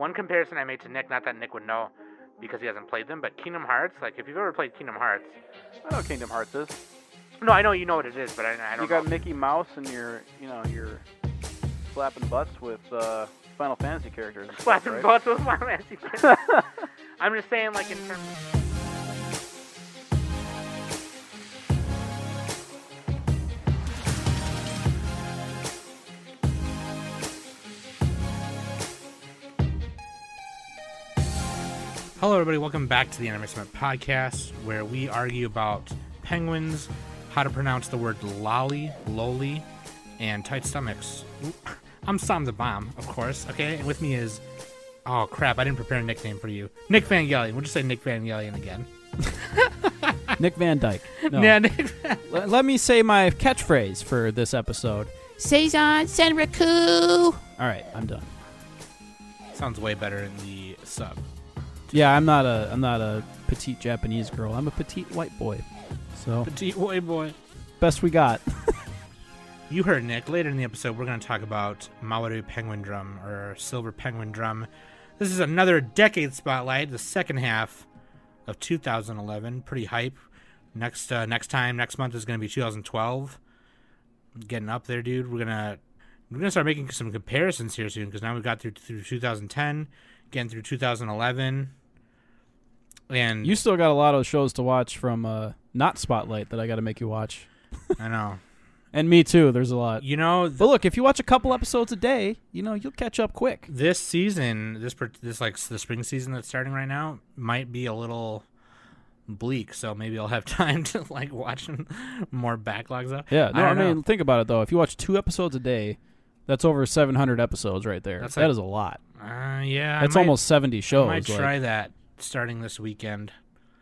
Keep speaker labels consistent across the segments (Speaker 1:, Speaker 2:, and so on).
Speaker 1: one comparison I made to Nick, not that Nick would know because he hasn't played them, but Kingdom Hearts. Like if you've ever played Kingdom Hearts,
Speaker 2: I know what Kingdom Hearts is.
Speaker 1: no, I know you know what it is, but I, I don't
Speaker 2: You got
Speaker 1: know.
Speaker 2: Mickey Mouse and you're, you know, you're slapping butts with uh, Final Fantasy characters. and stuff,
Speaker 1: Slapping
Speaker 2: right?
Speaker 1: butts with Final Fantasy. I'm just saying, like in terms. Hello, everybody. Welcome back to the Anime Summit podcast, where we argue about penguins, how to pronounce the word lolly, loli, and tight stomachs. I'm Sam the Bomb, of course. Okay, and with me is, oh crap, I didn't prepare a nickname for you, Nick Van Yellian. We'll just say Nick Van Yellian again.
Speaker 3: Nick Van Dyke. No.
Speaker 1: Yeah, Nick. Van-
Speaker 3: L- let me say my catchphrase for this episode.
Speaker 4: Seizon Senryaku.
Speaker 3: All right, I'm done.
Speaker 1: Sounds way better in the sub.
Speaker 3: Yeah, I'm not a I'm not a petite Japanese girl. I'm a petite white boy. So
Speaker 1: Petite boy, boy.
Speaker 3: best we got.
Speaker 1: You heard Nick. Later in the episode, we're going to talk about Mawaru Penguin Drum or Silver Penguin Drum. This is another decade spotlight, the second half of 2011. Pretty hype. Next uh, next time, next month is going to be 2012. Getting up there, dude. We're gonna we're gonna start making some comparisons here soon because now we've got through through 2010, getting through 2011, and
Speaker 3: You still got a lot of shows to watch from uh, not Spotlight that I got to make you watch,
Speaker 1: I know.
Speaker 3: and me too. There's a lot.
Speaker 1: You know,
Speaker 3: But look, if you watch a couple episodes a day, you know you'll catch up quick.
Speaker 1: this season, this per- this like the spring season that's starting right now, might be a little bleak. So maybe I'll have time to like watch more backlogs up.
Speaker 3: Yeah, no,
Speaker 1: I
Speaker 3: I, mean
Speaker 1: know.
Speaker 3: think about it though. If you watch two episodes a day, that's over 700 episodes right there.
Speaker 1: That's
Speaker 3: That
Speaker 1: like-
Speaker 3: is a lot.
Speaker 1: Uh, yeah, I
Speaker 3: That's
Speaker 1: might-
Speaker 3: almost 70
Speaker 1: I
Speaker 3: shows.
Speaker 1: might
Speaker 3: like-
Speaker 1: try that starting this weekend.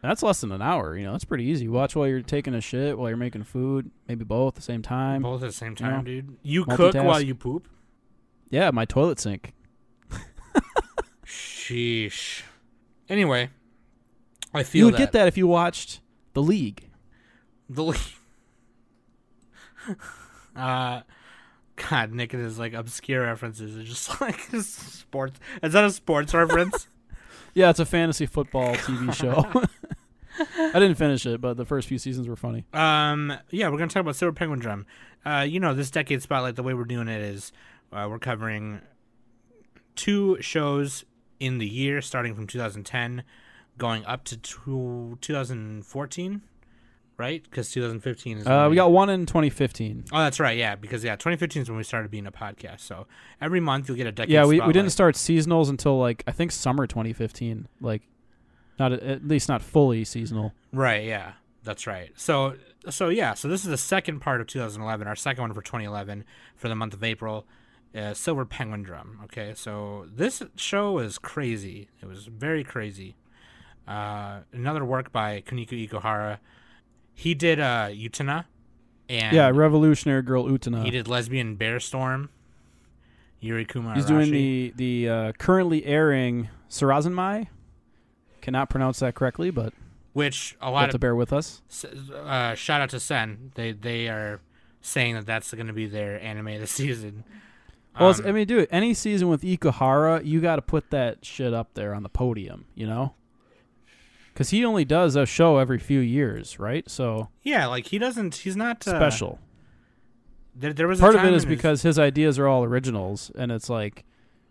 Speaker 3: That's less than an hour. You know, that's pretty easy. Watch while you're taking a shit, while you're making food, maybe both at the same time.
Speaker 1: Both at the same
Speaker 3: you
Speaker 1: time,
Speaker 3: know,
Speaker 1: dude. You cook while you poop.
Speaker 3: Yeah, my toilet sink.
Speaker 1: Sheesh. Anyway, I feel You
Speaker 3: would get that if you watched The League.
Speaker 1: The league. uh, God, Nick and his like obscure references are just like sports. Is that a sports reference?
Speaker 3: Yeah, it's a fantasy football TV show. I didn't finish it, but the first few seasons were funny.
Speaker 1: Um, yeah, we're gonna talk about Silver Penguin Drum. Uh, you know, this decade spotlight. The way we're doing it is, uh, we're covering two shows in the year, starting from 2010, going up to two, 2014, right? Because 2015 is.
Speaker 3: Uh, we got one in 2015.
Speaker 1: Oh, that's right. Yeah, because yeah, 2015 is when we started being a podcast. So every month you'll get a decade.
Speaker 3: Yeah, we, we didn't start seasonals until like I think summer 2015. Like, not at least not fully seasonal.
Speaker 1: Right. Yeah, that's right. So so yeah, so this is the second part of 2011. Our second one for 2011 for the month of April. Uh, Silver Penguin Drum. Okay, so this show is crazy. It was very crazy. Uh, another work by Kuniko Ikuhara. He did uh, Utena, and
Speaker 3: yeah, Revolutionary Girl Utena.
Speaker 1: he did Lesbian Bear Storm. Yuri Kuma.
Speaker 3: He's doing the the uh, currently airing Sarazanmai. Cannot pronounce that correctly, but
Speaker 1: which a lot of
Speaker 3: to bear with us.
Speaker 1: Uh, shout out to Sen. They they are saying that that's going to be their anime of the season.
Speaker 3: Well,
Speaker 1: Um,
Speaker 3: I mean, dude, any season with Ikuhara, you got to put that shit up there on the podium, you know? Because he only does a show every few years, right? So
Speaker 1: yeah, like he doesn't. He's not uh,
Speaker 3: special.
Speaker 1: There, there was a
Speaker 3: Part of it is
Speaker 1: in his-
Speaker 3: because his ideas are all originals, and it's like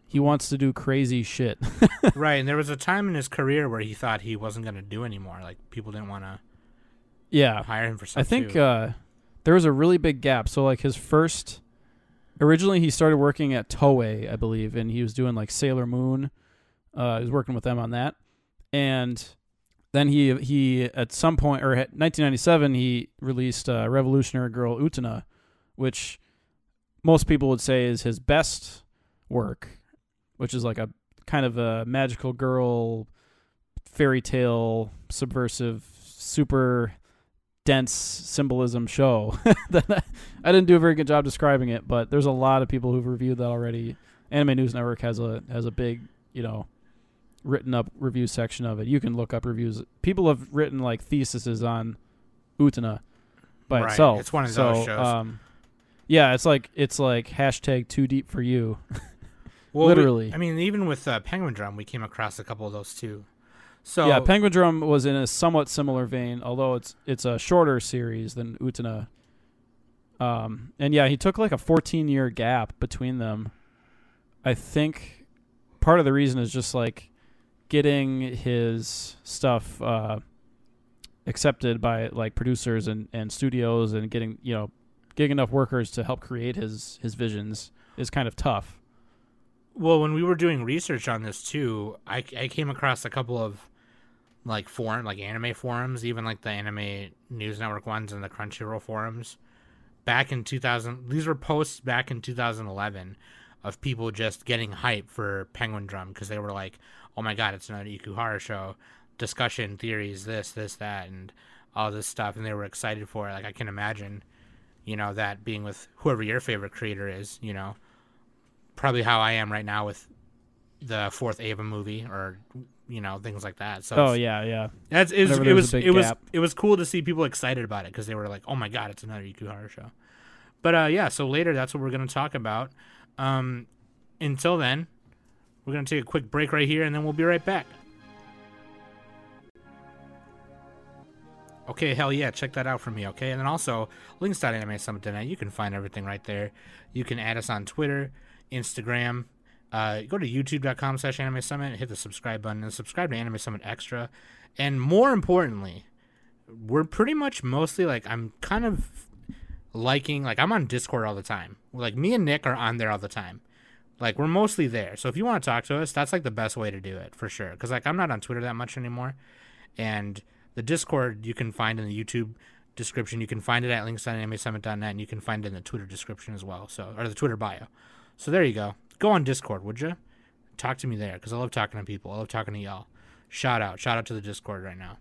Speaker 3: he wants to do crazy shit.
Speaker 1: right, and there was a time in his career where he thought he wasn't going to do anymore. Like people didn't want to
Speaker 3: yeah,
Speaker 1: hire him for
Speaker 3: something.
Speaker 1: I
Speaker 3: think uh, there was a really big gap. So like his first, originally he started working at Toei, I believe, and he was doing like Sailor Moon. Uh, he was working with them on that, and then he he at some point or 1997 he released uh, Revolutionary Girl Utena, which most people would say is his best work, which is like a kind of a magical girl fairy tale subversive super dense symbolism show. I didn't do a very good job describing it but there's a lot of people who've reviewed that already. Anime news network has a has a big you know written up review section of it you can look up reviews people have written like theses on Utena by
Speaker 1: Right,
Speaker 3: itself
Speaker 1: it's one of
Speaker 3: so,
Speaker 1: those shows.
Speaker 3: um yeah it's like it's like hashtag too deep for you
Speaker 1: Well, we-
Speaker 3: Literally.
Speaker 1: I mean, even with uh, Penguin Drum, we came across a couple of those too. So
Speaker 3: yeah, Penguin Drum was in a somewhat similar vein, although it's it's a shorter series than Utena. Um, and yeah, he took like a 14 year gap between them. I think part of the reason is just like getting his stuff uh, accepted by like producers and, and studios and getting you know getting enough workers to help create his his visions is kind of tough.
Speaker 1: Well, when we were doing research on this too, I, I came across a couple of like forum, like anime forums, even like the Anime News Network ones and the Crunchyroll forums. Back in 2000, these were posts back in 2011 of people just getting hype for Penguin Drum because they were like, "Oh my god, it's another Ikuhara show." Discussion theories, this, this, that, and all this stuff, and they were excited for it. Like I can imagine, you know, that being with whoever your favorite creator is, you know, probably how I am right now with the fourth Ava movie or you know things like that. So
Speaker 3: Oh yeah, yeah.
Speaker 1: that's it was it
Speaker 3: was
Speaker 1: was
Speaker 3: a big
Speaker 1: it was
Speaker 3: gap.
Speaker 1: it was cool to see people excited about it because they were like, oh my god, it's another Ikuhara show. But uh, yeah, so later that's what we're gonna talk about. Um, until then, we're gonna take a quick break right here, and then we'll be right back. Okay, hell yeah, check that out for me, okay? And then also, links.animesummit.net, you can find everything right there. You can add us on Twitter, Instagram, uh, go to youtube.com slash anime summit, hit the subscribe button, and subscribe to Anime Summit Extra. And more importantly, we're pretty much mostly like, I'm kind of liking, like, I'm on Discord all the time. Like, me and Nick are on there all the time. Like, we're mostly there. So if you want to talk to us, that's like the best way to do it, for sure. Because, like, I'm not on Twitter that much anymore. And the Discord you can find in the YouTube description. You can find it at links.animesummit.net, and you can find it in the Twitter description as well. So, or the Twitter bio. So there you go. Go on Discord, would you? Talk to me there because I love talking to people. I love talking to y'all. Shout out, shout out to the Discord right now.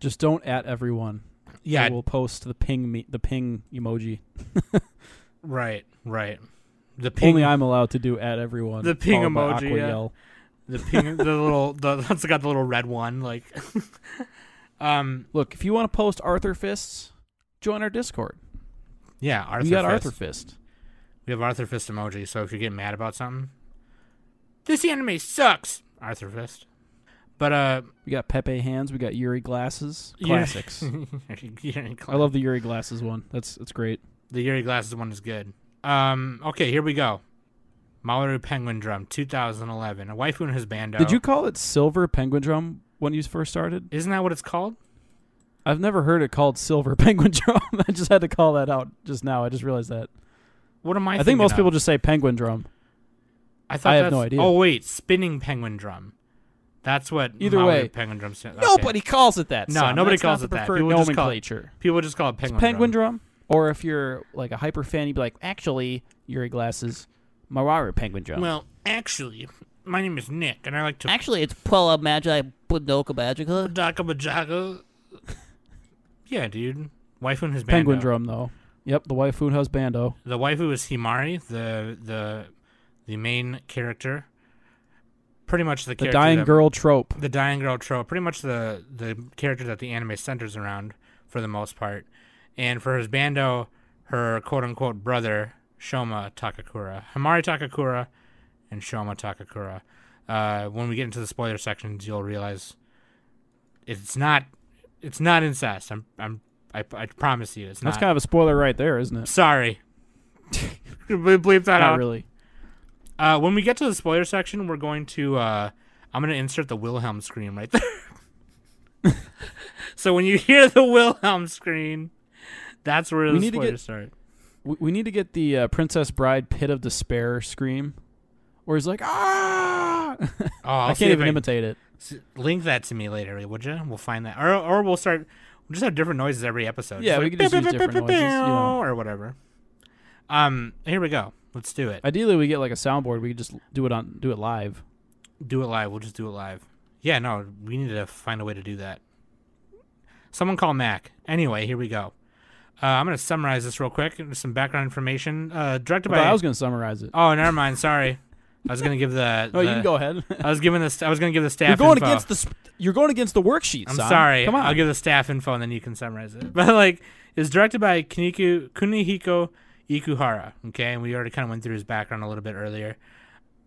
Speaker 3: Just don't at everyone.
Speaker 1: Yeah,
Speaker 3: we'll post the ping me the ping emoji.
Speaker 1: right, right. The ping,
Speaker 3: Only I'm allowed to do at everyone.
Speaker 1: The ping emoji, yeah.
Speaker 3: Yell.
Speaker 1: the ping, the little, the that's got the little red one. Like, um,
Speaker 3: Look, if you want to post Arthur fists, join our Discord.
Speaker 1: yeah, Arthur.
Speaker 3: we got
Speaker 1: Fist.
Speaker 3: Arthur fist.
Speaker 1: We have Arthur Fist emoji. So if you're getting mad about something, this anime sucks. Arthur Fist. But uh,
Speaker 3: We got Pepe hands. We got Yuri glasses. Classics.
Speaker 1: Yuri
Speaker 3: I love the Yuri glasses one. That's that's great.
Speaker 1: The Yuri Glasses one is good. Um, okay, here we go. Mawaru Penguin Drum, 2011. A waifu and his bando.
Speaker 3: Did you call it Silver Penguin Drum when you first started?
Speaker 1: Isn't that what it's called?
Speaker 3: I've never heard it called Silver Penguin Drum. I just had to call that out just now. I just realized that.
Speaker 1: What am I?
Speaker 3: I, think most
Speaker 1: of?
Speaker 3: people just say Penguin Drum.
Speaker 1: I thought
Speaker 3: I have no idea.
Speaker 1: Oh wait, spinning penguin drum. That's what.
Speaker 3: Either
Speaker 1: Mawaru
Speaker 3: way,
Speaker 1: Penguin Drum. sta- okay.
Speaker 3: Nobody calls it that.
Speaker 1: No,
Speaker 3: son.
Speaker 1: nobody
Speaker 3: That's
Speaker 1: calls
Speaker 3: not
Speaker 1: it
Speaker 3: the
Speaker 1: that.
Speaker 3: preferred
Speaker 1: People just call it
Speaker 3: nomenclature.
Speaker 1: People just call it
Speaker 3: It's
Speaker 1: penguin,
Speaker 3: penguin
Speaker 1: drum.
Speaker 3: drum. Or if you're like a hyper fan, you'd be like, actually, Yuri glasses, Mararu penguin drum.
Speaker 1: Well, actually, my name is Nick, and I like to
Speaker 4: Actually, it's Puella Magi Budoka Magica.
Speaker 1: Daka Bajaga. yeah, dude. Waifu and his bando.
Speaker 3: penguin drum though. Yep, the waifu husbando.
Speaker 1: The waifu is Himari, the the the main character. Pretty much the,
Speaker 3: The dying
Speaker 1: that-
Speaker 3: girl trope.
Speaker 1: the dying girl trope. Pretty much the the character that the anime centers around for the most part. And for his bando, her quote unquote brother Shoma Takakura, Himari Takakura, and Shoma Takakura. Uh, when we get into the spoiler sections, you'll realize it's not it's not incest. I'm I'm I, I promise you, it's
Speaker 3: That's
Speaker 1: not.
Speaker 3: That's kind of a spoiler right there, isn't it?
Speaker 1: Sorry. We Bleep that
Speaker 3: Not
Speaker 1: out.
Speaker 3: really.
Speaker 1: Uh, when we get to the spoiler section, we're going to. Uh, I'm going to insert the Wilhelm scream right there. so when you hear the Wilhelm scream, that's where
Speaker 3: We
Speaker 1: the
Speaker 3: need to
Speaker 1: spoilers
Speaker 3: get-
Speaker 1: start.
Speaker 3: We, we need to get the uh, Princess Bride pit of despair scream, where he's like, ah!
Speaker 1: Oh,
Speaker 3: I can't even imitate it.
Speaker 1: link that to me later, would you? We'll find that, or or we'll start. We'll just have different noises every episode.
Speaker 3: Yeah,
Speaker 1: Just
Speaker 3: we
Speaker 1: like,
Speaker 3: could just use different noises, you know.
Speaker 1: or whatever. Um, here we go. Let's do it.
Speaker 3: Ideally, we get like a soundboard. We could just do it on do it live.
Speaker 1: Do it live. We'll just do it live. Yeah, no, we need to find a way to do that. Someone call Mac. Anyway, here we go. Uh, I'm going to summarize this real quick. Some background information. Uh, directed
Speaker 3: But
Speaker 1: by.
Speaker 3: I was going to summarize it.
Speaker 1: oh, never mind. Sorry. I was going to give the.
Speaker 3: Oh, you can go ahead.
Speaker 1: I was giving this. I was going to give the staff.
Speaker 3: you're going
Speaker 1: info.
Speaker 3: against the sp- you're going against the worksheet.
Speaker 1: I'm
Speaker 3: son.
Speaker 1: sorry.
Speaker 3: Come on.
Speaker 1: I'll give the staff info and then you can summarize it. But like, it's directed by Kuniku Kunihiko Ikuhara. Okay, and we already kind of went through his background a little bit earlier.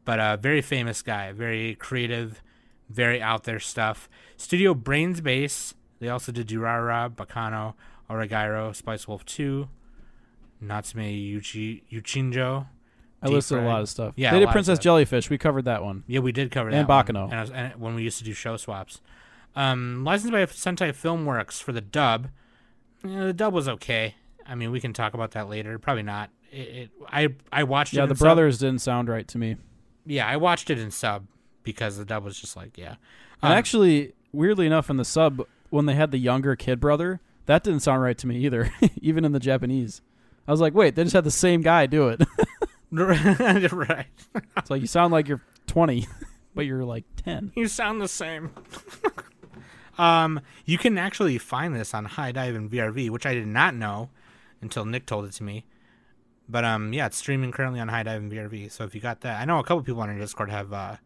Speaker 1: but a very famous guy, very creative, very out there stuff. Studio Brain's Base. They also did Durara, Baccano, Oregiro, Spice Wolf 2, Natsume Yuchi, Yuchinjo.
Speaker 3: I listed a lot of stuff.
Speaker 1: Yeah,
Speaker 3: they did Princess. Jellyfish. We covered that one.
Speaker 1: Yeah, we did cover that.
Speaker 3: And
Speaker 1: one. And, I and when we used to do show swaps. Um, licensed by Sentai Filmworks for the dub. Yeah, the dub was okay. I mean, we can talk about that later. Probably not. It, it I I watched it.
Speaker 3: Yeah, the
Speaker 1: sub.
Speaker 3: brothers didn't sound right to me.
Speaker 1: Yeah, I watched it in sub because the dub was just like, yeah.
Speaker 3: And
Speaker 1: Um,
Speaker 3: actually, weirdly enough, in the sub, when they had the younger kid brother, that didn't sound right to me either, even in the Japanese. I was like, wait, they just had the same guy do it.
Speaker 1: right.
Speaker 3: it's like you sound like you're 20, but you're like 10.
Speaker 1: You sound the same. um, you can actually find this on HIDIVE and VRV, which I did not know until Nick told it to me. But um, yeah, it's streaming currently on HIDIVE and VRV. So if you got that, I know a couple people on our Discord have uh,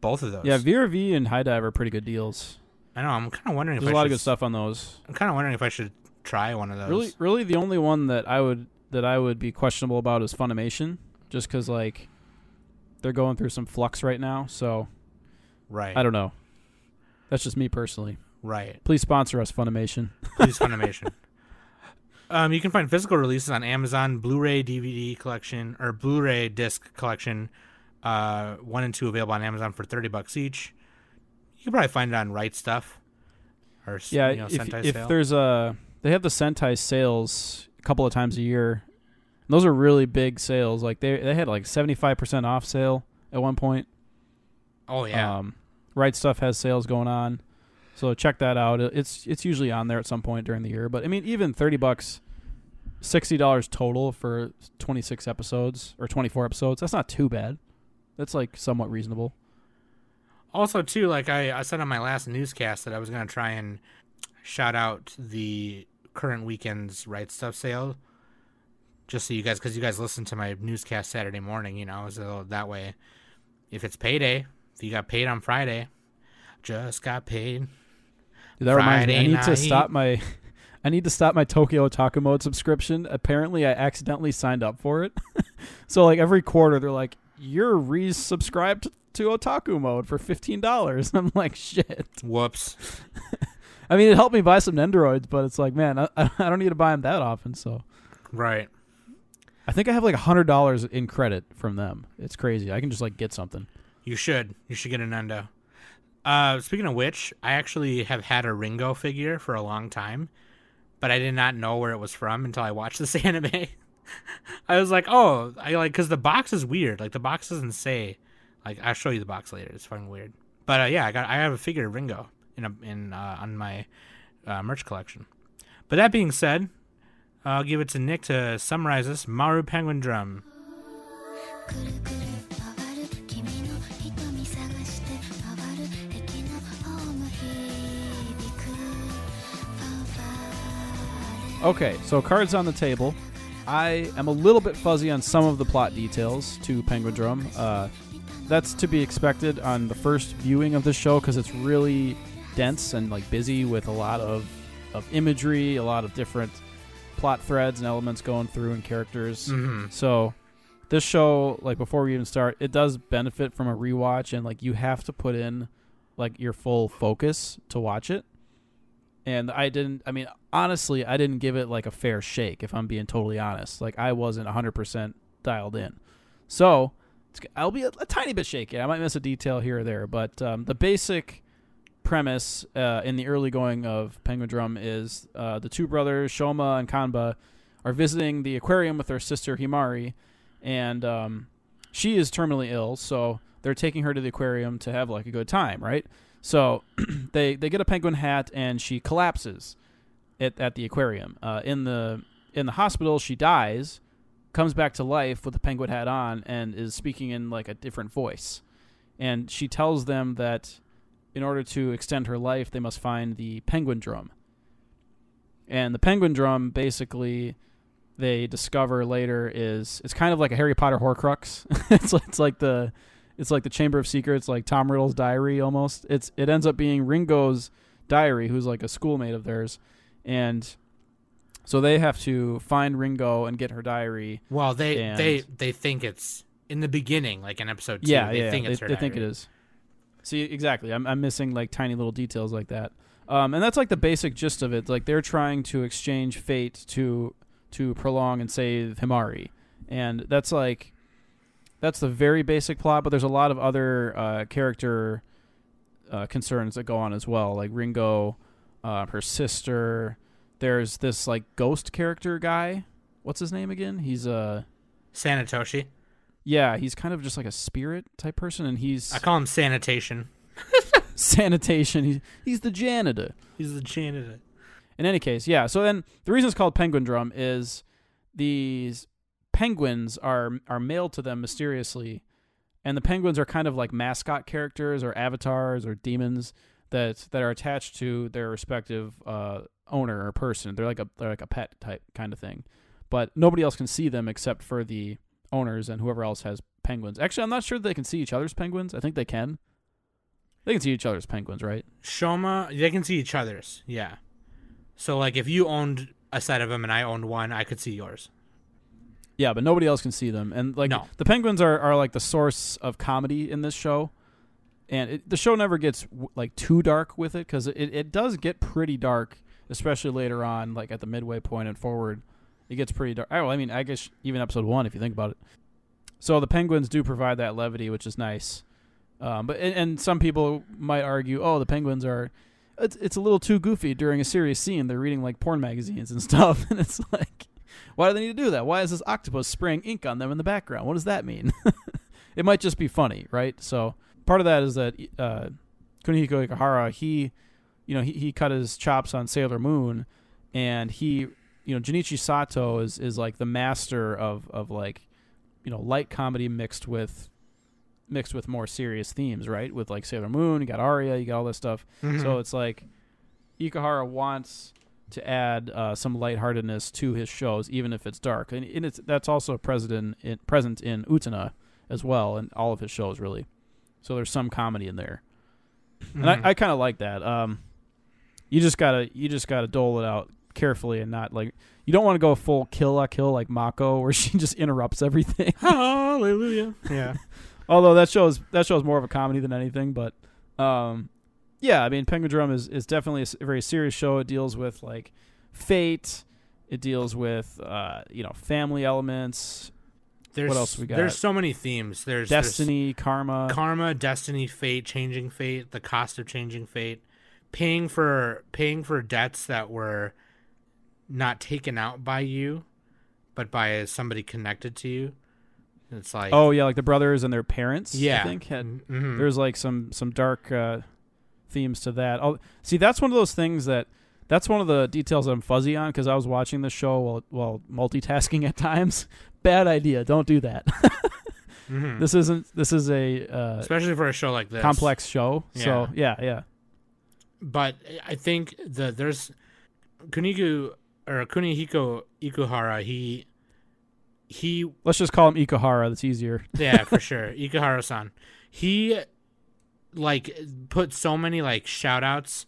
Speaker 1: both of those.
Speaker 3: Yeah, VRV and HIDIVE are pretty good deals.
Speaker 1: I know. I'm kind of wondering
Speaker 3: There's
Speaker 1: if
Speaker 3: a
Speaker 1: I
Speaker 3: lot
Speaker 1: should,
Speaker 3: of good stuff on those.
Speaker 1: I'm kind of wondering if I should try one of those.
Speaker 3: Really, really, the only one that I would that I would be questionable about is Funimation, just because like they're going through some flux right now. So
Speaker 1: Right.
Speaker 3: I don't know. That's just me personally.
Speaker 1: Right.
Speaker 3: Please sponsor us, Funimation.
Speaker 1: Please Funimation. um, you can find physical releases on Amazon, Blu-ray DVD collection or Blu-ray disc collection, uh, one and two available on Amazon for thirty bucks each. You can probably find it on Right Stuf. Or
Speaker 3: Yeah,
Speaker 1: you know,
Speaker 3: if,
Speaker 1: Sentai
Speaker 3: if there's a they have the Sentai sales a couple of times a year. Those are really big sales. Like they they had like seventy five percent off sale at one point.
Speaker 1: oh yeah,
Speaker 3: Um, right stuf has sales going on, so check that out. It's it's usually on there at some point during the year. But I mean, even thirty bucks, sixty dollars total for twenty six episodes or twenty four episodes. That's not too bad. That's like somewhat reasonable.
Speaker 1: Also, too, like I, I said on my last newscast that I was gonna try and shout out the current weekend's Right Stuf sale, just so you guys, because you guys listen to my newscast Saturday morning, you know, so that way, if it's payday, if you got paid on Friday, just got paid.
Speaker 3: Dude, that reminds me. I
Speaker 1: Friday
Speaker 3: need to stop my. I need to stop my Tokyo Otaku Mode subscription. Apparently, I accidentally signed up for it. so, like every quarter, they're like, "You're resubscribed to Otaku Mode for fifteen dollars." I'm like, "Shit."
Speaker 1: Whoops.
Speaker 3: I mean, it helped me buy some Nendoroids, but it's like, man, I, I don't need to buy them that often. So,
Speaker 1: Right.
Speaker 3: I think I have like a hundred dollars in credit from them. It's crazy. I can just like get something.
Speaker 1: You should. You should get a Nendo. Uh, speaking of which, I actually have had a Ringo figure for a long time, but I did not know where it was from until I watched this anime. I was like, oh, I like because the box is weird. Like the box doesn't say. Like I'll show you the box later. It's fucking weird. But uh, yeah, I got I have a figure of Ringo in a in uh, on my uh, merch collection. But that being said, I'll give it to Nick to summarize this Maru Penguin Drum.
Speaker 3: Okay, so cards on the table. I am a little bit fuzzy on some of the plot details to Penguin Drum. Uh, that's to be expected on the first viewing of the show because it's really dense and like busy with a lot of, of imagery, a lot of different plot threads and elements going through and characters.
Speaker 1: Mm-hmm.
Speaker 3: So this show, like before we even start, it does benefit from a rewatch and like you have to put in like your full focus to watch it. And I didn't I mean, honestly, I didn't give it like a fair shake if I'm being totally honest. Like I wasn't 100% dialed in. So, I'll be a, a tiny bit shaky. I might miss a detail here or there, but um, the basic premise uh, in the early going of Penguin Drum is uh, the two brothers, Shoma and Kanba, are visiting the aquarium with their sister Himari, and um, she is terminally ill, so they're taking her to the aquarium to have like a good time, right? So they they get a penguin hat, and she collapses at, at the aquarium. Uh, in the in the hospital, she dies, comes back to life with the penguin hat on, and is speaking in like a different voice. And she tells them that in order to extend her life, they must find the penguin drum. And the penguin drum basically they discover later is it's kind of like a Harry Potter Horcrux. it's it's like the it's like the Chamber of Secrets, like Tom Riddle's diary almost. It's it ends up being Ringo's diary, who's like a schoolmate of theirs, and so they have to find Ringo and get her diary.
Speaker 1: Well, they
Speaker 3: And-
Speaker 1: they they think it's in the beginning, like in episode two.
Speaker 3: Yeah,
Speaker 1: they
Speaker 3: yeah,
Speaker 1: think
Speaker 3: they,
Speaker 1: it's her
Speaker 3: they think it is. See, exactly. I'm I'm missing like tiny little details like that. Um, and that's like the basic gist of it. Like they're trying to exchange fate to to prolong and save Himari, and that's like that's the very basic plot. But there's a lot of other uh, character uh, concerns that go on as well, like Ringo, uh, her sister. There's this like ghost character guy. What's his name again? He's uh
Speaker 1: Sanetoshi.
Speaker 3: yeah, he's kind of just like a spirit type person, and he's
Speaker 1: I call him sanitation.
Speaker 3: sanitation. He's he's the janitor.
Speaker 1: He's the janitor.
Speaker 3: In any case, yeah. So then the reason it's called Penguin Drum is these penguins are are mailed to them mysteriously, and the penguins are kind of like mascot characters or avatars or demons that that are attached to their respective uh, owner or person. They're like a they're like a pet type kind of thing, but nobody else can see them except for the owners and whoever else has penguins. Actually, I'm not sure they can see each other's penguins. I think they can. They can see each other's penguins, right?
Speaker 1: Shoma, they can see each other's. Yeah. So like, if you owned a set of them and I owned one, I could see yours.
Speaker 3: Yeah, but nobody else can see them. And like
Speaker 1: No.
Speaker 3: the penguins are, are like the source of comedy in this show. And it, the show never gets w- like too dark with it because it, it does get pretty dark, especially later on, like at the midway point and forward. It gets pretty dark. Oh, I mean, I guess even episode one, if you think about it. So the penguins do provide that levity, which is nice. Um, but and, and some people might argue, oh, the penguins are. It's, it's a little too goofy during a serious scene. They're reading like porn magazines and stuff, and it's like, why do they need to do that? Why is this octopus spraying ink on them in the background? What does that mean? it might just be funny, right? So part of that is that uh, Kunihiko Ikuhara, he, you know, he, he cut his chops on Sailor Moon, and he, you know, Junichi Sato is is like the master of of like, you know, light comedy mixed with mixed with more serious themes, right? With like Sailor Moon, you got Aria, you got all this stuff.
Speaker 1: Mm-hmm.
Speaker 3: So it's like Ikuhara wants to add uh, some lightheartedness to his shows, even if it's dark, and, and it's that's also present in, present in Utena as well, and all of his shows really. So there's some comedy in there, and
Speaker 1: Mhm.
Speaker 3: I, I kind of like that. Um, you just gotta you just gotta dole it out carefully and not like you don't want to go full kill la kill like Mako where she just interrupts everything.
Speaker 1: Hallelujah. Yeah.
Speaker 3: Although that shows that shows more of a comedy than anything, but um, yeah, I mean, Penguin Drum is is definitely a very serious show. It deals with like fate. It deals with uh, you know family elements,
Speaker 1: There's,
Speaker 3: else we got?
Speaker 1: There's so many themes. There's there's
Speaker 3: destiny, karma.
Speaker 1: karma, destiny, fate, changing fate, the cost of changing fate, paying for paying for debts that were not taken out by you, but by somebody connected to you. It's like
Speaker 3: oh yeah, like the brothers and their parents.
Speaker 1: yeah,
Speaker 3: I think had
Speaker 1: Mhm.
Speaker 3: there's like some some dark uh, themes to that. Oh, see, that's one of those things that that's one of the details I'm fuzzy on because I was watching the show while while multitasking at times. Bad idea. Don't do that.
Speaker 1: Mhm.
Speaker 3: this isn't. This is a uh,
Speaker 1: especially for a show like this.
Speaker 3: complex show. So yeah, yeah.
Speaker 1: but I think the there's Kunigu or Kunihiko Ikuhara. He he
Speaker 3: Let's just call him Ikuhara. That's easier.
Speaker 1: yeah for sure Ikuhara-san. He like put so many like shout outs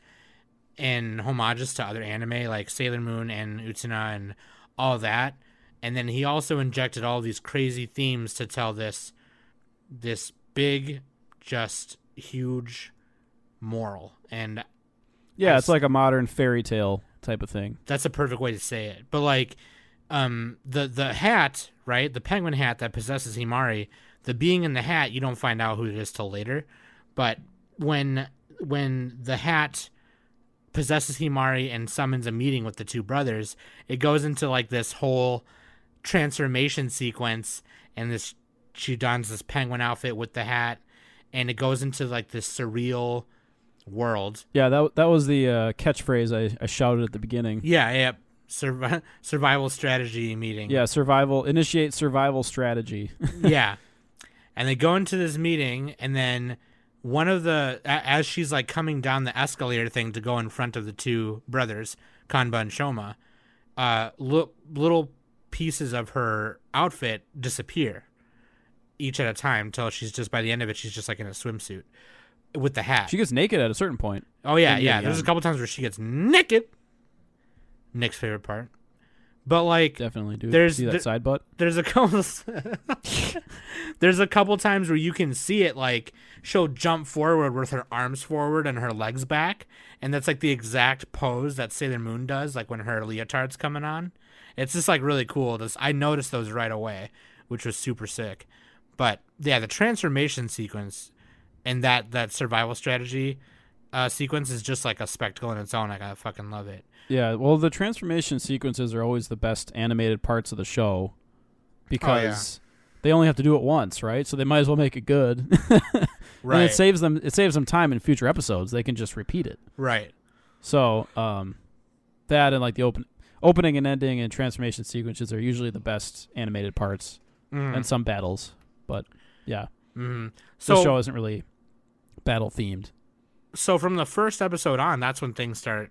Speaker 1: and homages to other anime like Sailor Moon and Utena and all that. And then he also injected all these crazy themes to tell this this big, just huge moral. And
Speaker 3: Yeah, it's like a modern fairy tale type of thing.
Speaker 1: that's a perfect way to say it. But like, um, the the hat, right? The penguin hat that possesses Himari. The being in the hat, you don't find out who it is till later. But when when the hat possesses Himari and summons a meeting with the two brothers, it goes into like this whole transformation sequence, and this she dons this penguin outfit with the hat, and it goes into like this surreal world
Speaker 3: Yeah, that that was the uh, catchphrase I, I shouted at the beginning.
Speaker 1: Yeah, yeah. Survi- survival strategy meeting.
Speaker 3: Yeah, survival initiate survival strategy.
Speaker 1: yeah. And they go into this meeting, and then one of the, as she's like coming down the escalator thing to go in front of the two brothers, Kanba and Shoma, uh, look, little pieces of her outfit disappear each at a time until she's just, by the end of it, she's just like in a swimsuit with the hat.
Speaker 3: she gets naked at a certain point.
Speaker 1: Oh yeah,
Speaker 3: the
Speaker 1: yeah. There's a couple times where she gets naked. Nick's favorite part. But like
Speaker 3: Definitely, dude.
Speaker 1: There's
Speaker 3: See that side butt?
Speaker 1: there's a couple there's a couple times where you can see it like she'll jump forward with her arms forward and her legs back and that's like the exact pose that Sailor Moon does like when her leotard's coming on. It's just like really cool. This I noticed those right away, which was super sick. But yeah, the transformation sequence and that that survival strategy uh, sequence is just like a spectacle in its own. Like I fucking love it.
Speaker 3: Yeah, well, the transformation sequences are always the best animated parts of the show because they only have to do it once, right? So they might as well make it good.
Speaker 1: Right.
Speaker 3: And it saves them it saves them time in future episodes. They can just repeat it.
Speaker 1: right.
Speaker 3: So, um that and like the open opening and ending and transformation sequences are usually the best animated parts
Speaker 1: Mhm.
Speaker 3: and some battles. But yeah,
Speaker 1: Mhm.
Speaker 3: the show isn't really battle themed.
Speaker 1: so from the first episode on, that's when things start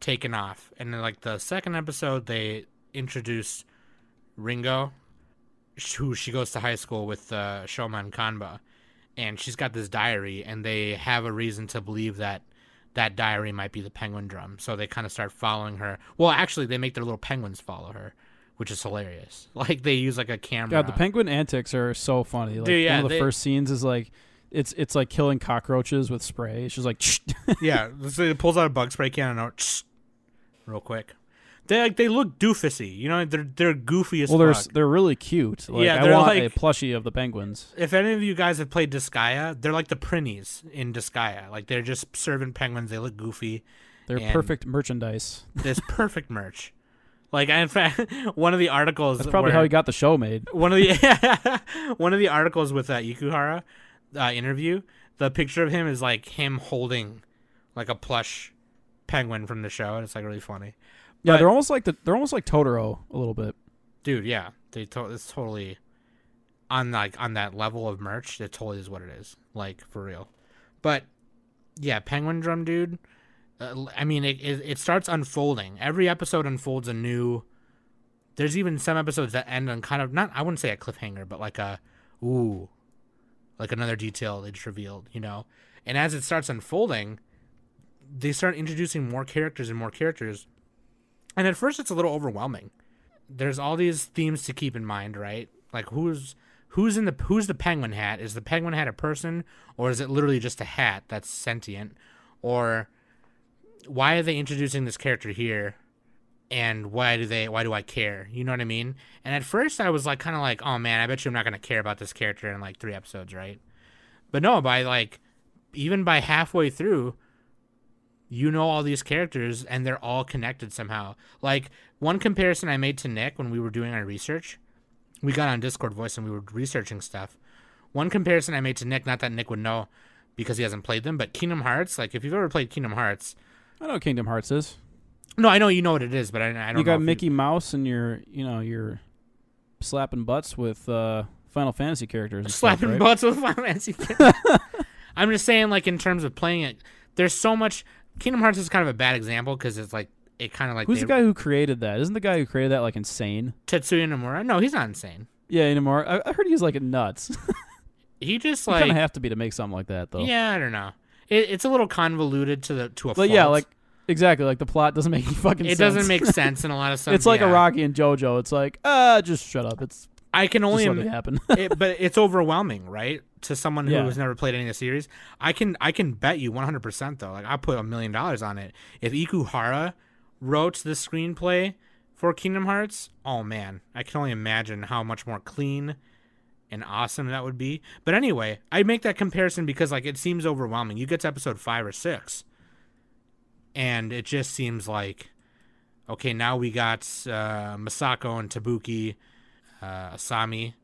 Speaker 1: taking off. And then like the second episode, they introduce Ringo, who she goes to high school with uh, Shoman Kanba, and she's got this diary, and they have a reason to believe that that diary might be the penguin drum. So they kind of start following her. Well, actually, they make their little penguins follow her, which is hilarious. Like they use like a camera.
Speaker 3: God, the penguin antics are so funny. Like
Speaker 1: Dude, yeah,
Speaker 3: one of the
Speaker 1: they-
Speaker 3: first scenes is like it's it's like killing cockroaches with spray. She's like,
Speaker 1: yeah, so it pulls out a bug spray can and out, real quick. They like they look doofusy, you know. They're they're goofy as fuck.
Speaker 3: well, they're
Speaker 1: fuck.
Speaker 3: they're really cute. Like,
Speaker 1: Yeah,
Speaker 3: I
Speaker 1: they're
Speaker 3: want
Speaker 1: like-
Speaker 3: a plushie of the penguins.
Speaker 1: If any of you guys have played Disgaea, they're like the Prinnies in Disgaea. Like they're just serving penguins. They look goofy.
Speaker 3: They're perfect merchandise.
Speaker 1: This perfect merch. Like in fact, one of the articles.
Speaker 3: That's probably
Speaker 1: where-
Speaker 3: how he got the show made.
Speaker 1: one of the one of the articles with that Ikuhara uh, interview. The picture of him is like him holding like a plush penguin from the show, and it's like really funny.
Speaker 3: Yeah,
Speaker 1: But-
Speaker 3: they're almost like the they're almost like Totoro a little bit.
Speaker 1: dude yeah. They to- it's totally on like on that level of merch it totally is what it is. Like for real. But yeah penguin drum dude uh, i mean it, it, it starts unfolding. Every episode unfolds a new there's even some episodes that end on kind of not i wouldn't say a cliffhanger but like a ooh like another detail they just revealed you know? And as it starts unfolding they start introducing more characters and more characters and at first it's a little overwhelming there's all these themes to keep in mind, right? Like who's who's in the who's the penguin hat? Is the penguin hat a person or is it literally just a hat that's sentient? Or why are they introducing this character here? And why do they why do I care? You know what I mean? And at first I was like kind of like, "Oh man, I bet you I'm not going to care about this character in like 3 episodes, right?" But no, by like even by halfway through, you know all these characters and they're all connected somehow. Like one comparison I made to Nick when we were doing our research, we got on Discord voice and we were researching stuff. One comparison I made to Nick, not that Nick would know because he hasn't played them, but Kingdom Hearts, like if you've ever played Kingdom Hearts,
Speaker 3: I know what Kingdom Hearts is.
Speaker 1: no, I know you know what it is, but I, I don't
Speaker 3: You got Mickey Mouse and you're you know you're slapping butts with uh, Final Fantasy characters.
Speaker 1: Slapping
Speaker 3: stuff, right?
Speaker 1: butts with Final Fantasy. I'm just saying, like in terms of playing it, there's so much. Kingdom Hearts is kind of a bad example because it's like it kind of like
Speaker 3: Who's
Speaker 1: they,
Speaker 3: the guy who created that? Isn't the guy who created that like insane?
Speaker 1: Tetsuya Nomura. No, he's not insane.
Speaker 3: Yeah, anymore. I, I heard he's like nuts.
Speaker 1: He just like
Speaker 3: kind of have to be to make something like that, though.
Speaker 1: Yeah, I don't know. It, it's a little convoluted to the to a.
Speaker 3: But yeah, like exactly, like the plot doesn't make any fucking sense.
Speaker 1: it
Speaker 3: sense.
Speaker 1: doesn't make sense in a lot of stuff.
Speaker 3: it's like a
Speaker 1: yeah.
Speaker 3: Rocky and JoJo. It's like, ah, just shut up. It's
Speaker 1: I can only, im-
Speaker 3: it happen.
Speaker 1: it, but it's overwhelming, right? To someone who
Speaker 3: Yeah.
Speaker 1: has never played any of the series, I can I can bet you 100 percent though. Like I put a million dollars on it. If Ikuhara wrote the screenplay for Kingdom Hearts, oh man, I can only imagine how much more clean and awesome that would be. But anyway, I make that comparison because like it seems overwhelming. You get to episode five or six, and it just seems like okay, now we got uh, Masako and Tabuki, uh, Asami,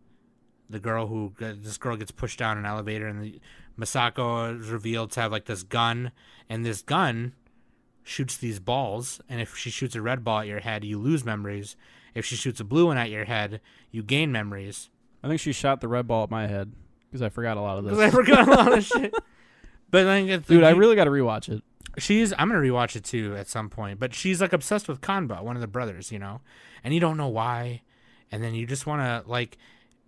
Speaker 1: the girl who this girl gets pushed down an elevator, and the, Masako is revealed to have like this gun, and this gun shoots these balls, and if she shoots a red ball at your head, you lose memories. If she shoots a blue one at your head, you gain memories.
Speaker 3: I think she shot the red ball at my head because I forgot a lot of
Speaker 1: Because I
Speaker 3: this.
Speaker 1: forgot a lot of shit. But then,
Speaker 3: Dude, I really got to rewatch it.
Speaker 1: she's I'm gonna rewatch it too at some point. But she's like obsessed with Kanba, one of the brothers, you know, and you don't know why, and then you just want to like.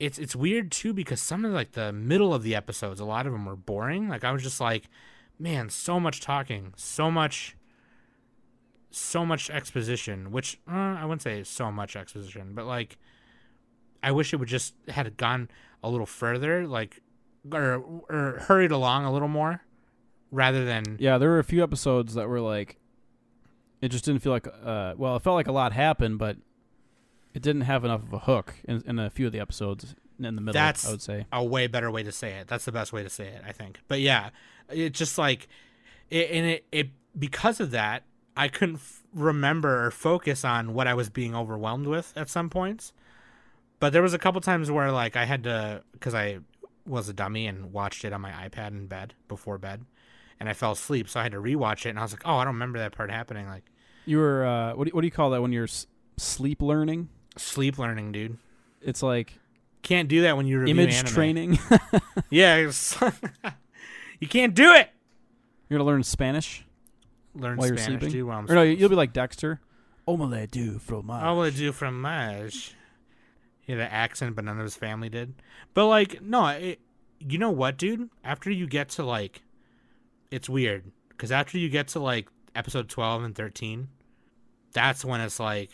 Speaker 1: It's it's weird too because some of like the middle of the episodes, a lot of them were boring. Like I was just like, man, so much talking, so much, so much exposition, which uh, I wouldn't say so much exposition, but like I wish it would just had gone a little further, like or or hurried along a little more, rather than
Speaker 3: Yeah, there were a few episodes that were like, it just didn't feel like. Uh, well, it felt like a lot happened, but it didn't have enough of a hook in, in a few of the episodes in the middle.
Speaker 1: That's-
Speaker 3: I would say.
Speaker 1: a way better way to say it. That's the best way to say it, I think. But yeah, it just like it and it it because of that, I couldn't f- remember or focus on what I was being overwhelmed with at some points. But there was a couple times where like I had to cuz I was a dummy and watched it on my iPad in bed before bed and I fell asleep, so I had to rewatch it and I was like, "Oh, I don't remember that part happening." Like
Speaker 3: You were uh, what do you, what do you call that when you're s- sleep learning?
Speaker 1: Sleep learning, dude.
Speaker 3: It's like
Speaker 1: Can't do that when you review
Speaker 3: image
Speaker 1: anime.
Speaker 3: training.
Speaker 1: Yeah, you can't do it.
Speaker 3: you're gonna learn Spanish.
Speaker 1: Learn
Speaker 3: While you're
Speaker 1: Spanish,
Speaker 3: sleeping?
Speaker 1: dude. While I'm
Speaker 3: Or no,
Speaker 1: sleeping.
Speaker 3: you'll be like Dexter. Omelette du fromage.
Speaker 1: I would do from Maj. He had an accent, but none of his family did. But like, no, it, you know what, dude? After you get to like, it's weird because after you get to like episode twelve and thirteen, that's when it's like,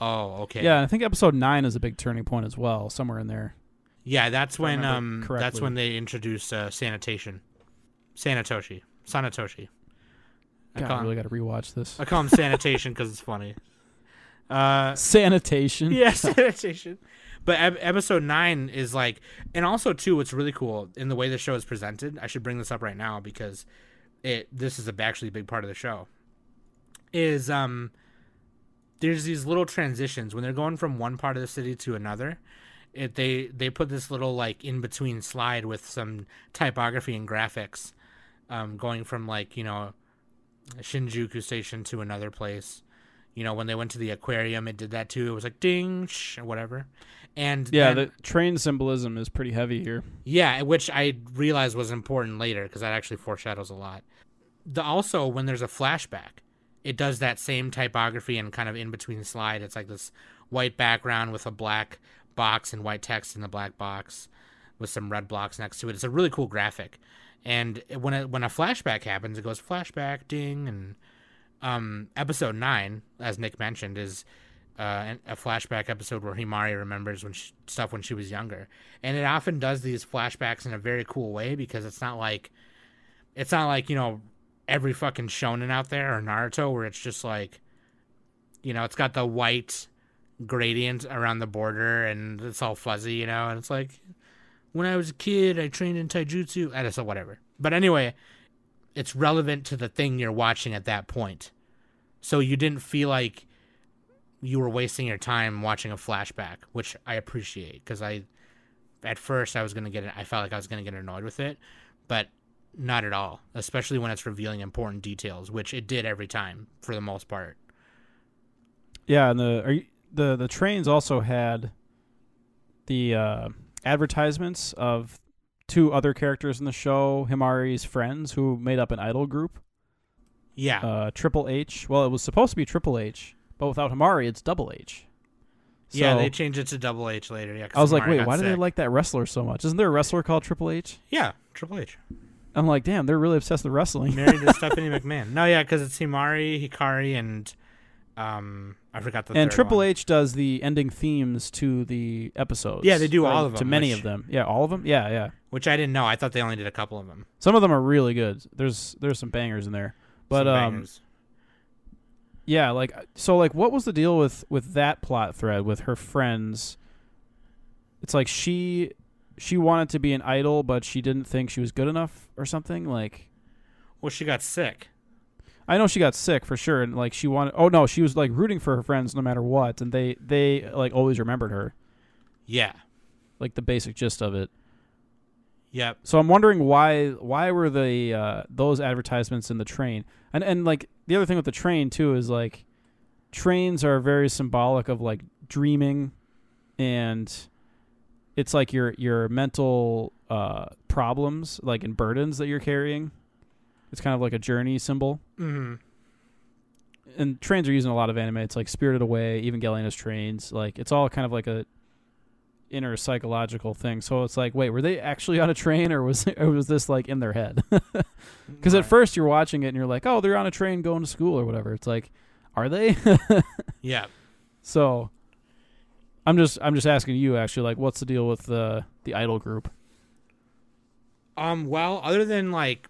Speaker 1: oh, okay,
Speaker 3: Yeah, I think episode nine is a big turning point as well, somewhere in there.
Speaker 1: yeah. That's when um, that's when they introduced uh, sanitation, Sanetoshi, Sanetoshi. I
Speaker 3: God, I really got to rewatch this.
Speaker 1: I call him sanitation because it's funny. Uh,
Speaker 3: Sanitation.
Speaker 1: yeah, sanitation. But episode nine is like, and also too, what's really cool in the way the show is presented. I should bring this up right now because it this is a actually a big part of the show. Is um, there's these little transitions when they're going from one part of the city to another. It they they put this little like in between slide with some typography and graphics, um, going from like you know, Shinjuku Station to another place. You know, when they went to the aquarium, it did that too. It was like ding, sh, or whatever. And
Speaker 3: Yeah,
Speaker 1: then-
Speaker 3: the train symbolism is pretty heavy here.
Speaker 1: yeah, which I realized was important later because that actually foreshadows a lot. The also when there's a flashback, it does that same typography and kind of in between slide. It's like this white background with a black box and white text in the black box with some red blocks next to it. It's a really cool graphic. And when it, when a flashback happens, it goes flashback ding and um episode 9 as Nick mentioned is uh, a flashback episode where Himari remembers when she, stuff when she was younger, and it often does these flashbacks in a very cool way because it's not like it's not like you know every fucking shonen out there or Naruto where it's just like you know it's got the white gradient around the border and it's all fuzzy, you know, and it's like when I was a kid I trained in taijutsu, and so whatever. But anyway, it's relevant to the thing you're watching at that point, so you didn't feel like you were wasting your time watching a flashback, which I appreciate because I, at first, I was gonna get, I felt like I was gonna get annoyed with it, but not at all. Especially when it's revealing important details, which it did every time for the most part.
Speaker 3: Yeah, and the are you, the the trains also had the uh, advertisements of two other characters in the show, Himari's friends, who made up an idol group,
Speaker 1: Yeah,
Speaker 3: uh, Triple H. Well, it was supposed to be Triple H, but without Himari, it's Double H.
Speaker 1: yeah, they changed it to Double H later. Yeah,
Speaker 3: I was like, wait, why do they like that wrestler so much? Isn't there a wrestler called Triple H?
Speaker 1: Yeah, Triple H
Speaker 3: I'm like, damn, they're really obsessed with wrestling.
Speaker 1: married to Stephanie McMahon. No, yeah, because it's Himari, Hikari, and um, I forgot the
Speaker 3: and Triple
Speaker 1: one.
Speaker 3: H does the ending themes to the episodes.
Speaker 1: Yeah, they do all of them.
Speaker 3: To many
Speaker 1: which-
Speaker 3: of them. Yeah, all of them. Yeah, yeah.
Speaker 1: which I didn't know. I thought they only did a couple of them.
Speaker 3: Some of them are really good. There's there's some bangers in there. But um yeah, like so like what was the deal with with that plot thread with her friends? It's like she she wanted to be an idol but she didn't think she was good enough or something like
Speaker 1: well, she got sick.
Speaker 3: I know she got sick for sure and like she wanted Oh no, she was like rooting for her friends no matter what and they they like always remembered her.
Speaker 1: Yeah.
Speaker 3: Like the basic gist of it.
Speaker 1: Yep.
Speaker 3: So I'm wondering why why were the uh, those advertisements in the train? And and like the other thing with the train too is like trains are very symbolic of like dreaming and it's like your your mental uh, problems like and burdens that you're carrying. It's kind of like a journey symbol.
Speaker 1: Mm-hmm.
Speaker 3: And trains are using a lot of anime. It's like Spirited Away, even Gallena's trains. Like it's all kind of like a inner psychological thing. So it's like, wait, were they actually on a train, or was or was this like in their head? Because at first you're watching it and you're like, oh, they're on a train going to school or whatever. It's like, are they?
Speaker 1: yeah,
Speaker 3: so I'm just I'm just asking you actually, like, what's the deal with the the idol group?
Speaker 1: Um, well, other than like,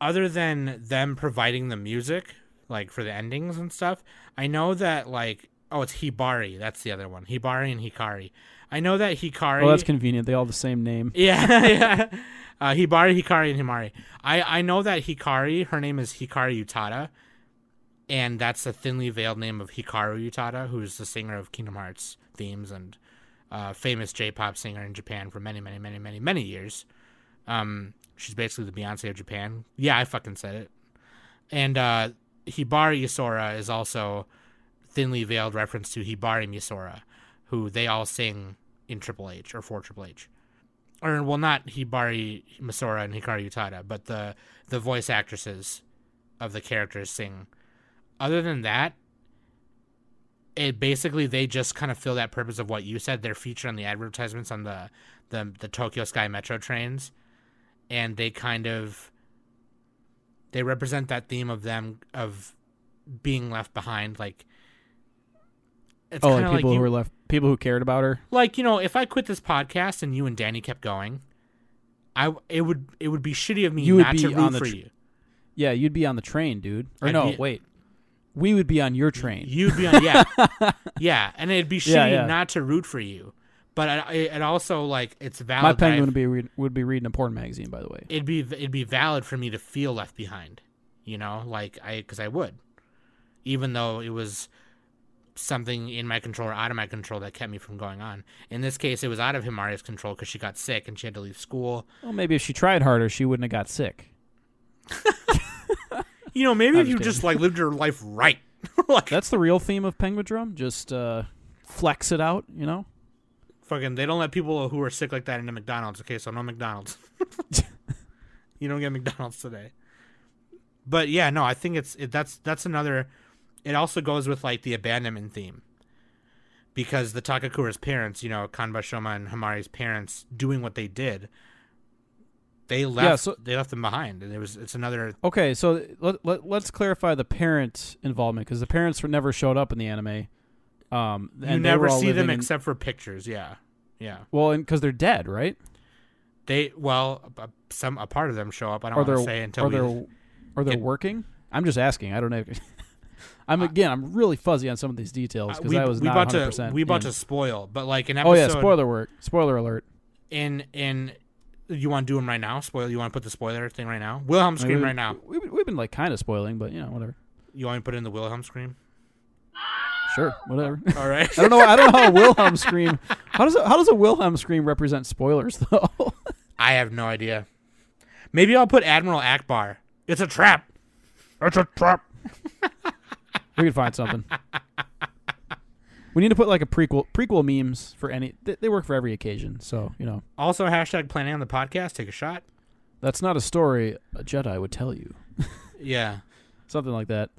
Speaker 1: other than them providing the music, like for the endings and stuff, I know that like, oh, it's Hibari. That's the other one. Hibari and Hikari. I know that Hikari.
Speaker 3: Well, that's convenient. They all have the same name.
Speaker 1: yeah, yeah. Uh, Hibari, Hikari, and Himari. I I know that Hikari. Her name is Hikari Utada, and that's the thinly veiled name of Hikaru Utada, who's the singer of Kingdom Hearts themes and uh, famous J-pop singer in Japan for many, many, many, many, many years. Um, she's basically the Beyonce of Japan. Yeah, I fucking said it. And uh, Hibari Yasora is also thinly veiled reference to Hibari Misora, who they all sing in Triple H or for Triple H. Or well, not Hibari Misora and Hikaru Utada, but the the voice actresses of the characters sing. Other than that, it basically they just kind of fill that purpose of what you said. They're featured on the advertisements on the the the Tokyo Sky Metro trains, and they kind of they represent that theme of them of being left behind. Like it's
Speaker 3: oh, like people
Speaker 1: like
Speaker 3: who were left, people who cared about her.
Speaker 1: like you know, if I quit this podcast and you and Danny kept going, I it would it would be shitty of me
Speaker 3: You would
Speaker 1: not to
Speaker 3: be
Speaker 1: root
Speaker 3: on the
Speaker 1: for
Speaker 3: tr-
Speaker 1: you.
Speaker 3: Yeah, you'd be on the train, dude. Or
Speaker 1: I'd
Speaker 3: no,
Speaker 1: be-
Speaker 3: wait, we would be on your train.
Speaker 1: You'd be on, yeah, yeah, and it'd be shitty
Speaker 3: Yeah, yeah.
Speaker 1: not to root for you. But it also like it's valid.
Speaker 3: My penguin would be read, would be reading a porn magazine, by the way.
Speaker 1: it'd be it'd be valid for me to feel left behind. You know, like I because I would, even though it was something in my control or out of my control that kept me from going on. In this case, it was out of Himari's control because she got sick and she had to leave school.
Speaker 3: Well, maybe if she tried harder, she wouldn't have got sick.
Speaker 1: You know, maybe if you
Speaker 3: just
Speaker 1: just like lived your life right. like
Speaker 3: That's the real theme of Penguin Drum. Just uh, flex it out, you know.
Speaker 1: fucking, they don't let people who are sick like that into McDonald's. Okay, so no McDonald's. you don't get McDonald's today. But yeah, no, I think it's it, that's that's another. It also goes with like the abandonment theme, because the Takakura's parents, you know, Kanba Shoma and Himari's parents, doing what they did, they left yeah,
Speaker 3: so-
Speaker 1: they left them behind, and it was it's another
Speaker 3: Okay, so let, let, let's clarify the parent involvement because the parents were never showed up in the anime. Um,
Speaker 1: you
Speaker 3: and they
Speaker 1: never see them
Speaker 3: in-
Speaker 1: except for pictures. Yeah, yeah.
Speaker 3: well, because they're dead, right?
Speaker 1: They well, some a part of them show up. I don't want to say until
Speaker 3: or
Speaker 1: we.
Speaker 3: they're or they're working. I'm just asking. I don't know. I'm again. I'm really fuzzy on some of these details
Speaker 1: Uh,
Speaker 3: because I was
Speaker 1: we
Speaker 3: not
Speaker 1: about
Speaker 3: 100.
Speaker 1: to
Speaker 3: percent
Speaker 1: we about to spoil, but like an
Speaker 3: Oh yeah, spoiler work. Spoiler alert.
Speaker 1: In in, you want to do them right now? Spoil. You want to put the spoiler thing right now? Wilhelm
Speaker 3: I mean,
Speaker 1: scream right now.
Speaker 3: We, we've been like kind of spoiling, but you know, whatever.
Speaker 1: You want to put in the Wilhelm scream?
Speaker 3: Sure, whatever.
Speaker 1: All right.
Speaker 3: I don't know. I don't know how a Wilhelm scream. How does a, how does a Wilhelm scream represent spoilers though?
Speaker 1: I have no idea. Maybe I'll put Admiral Ackbar. It's a trap. It's a trap.
Speaker 3: we can find something. We need to put like a prequel prequel memes for any. They, they work for every occasion, so you know
Speaker 1: Also, hashtag planning on the podcast. Take a shot.
Speaker 3: that's not a story a Jedi would tell you.
Speaker 1: Yeah.
Speaker 3: something like that.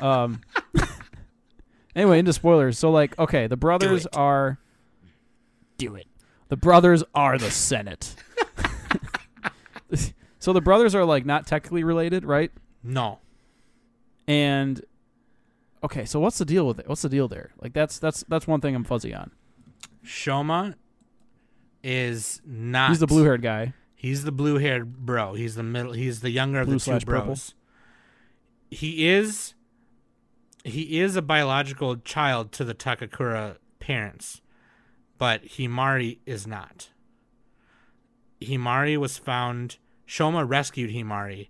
Speaker 3: um. anyway, into spoilers. So like, okay, the brothers
Speaker 1: it.
Speaker 3: are
Speaker 1: Do it.
Speaker 3: the brothers are the Senate. so the brothers are like not technically related, right?
Speaker 1: No.
Speaker 3: And okay, so what's the deal with it? What's the deal there? Like that's that's that's one thing I'm fuzzy on.
Speaker 1: Shoma is not.
Speaker 3: He's the blue haired guy.
Speaker 1: He's the blue haired bro. He's the middle. He's the younger of
Speaker 3: Blue
Speaker 1: the two
Speaker 3: slash purple.
Speaker 1: bros. He is. He is a biological child to the Takakura parents, but Himari is not. Himari was found. Shoma rescued Himari.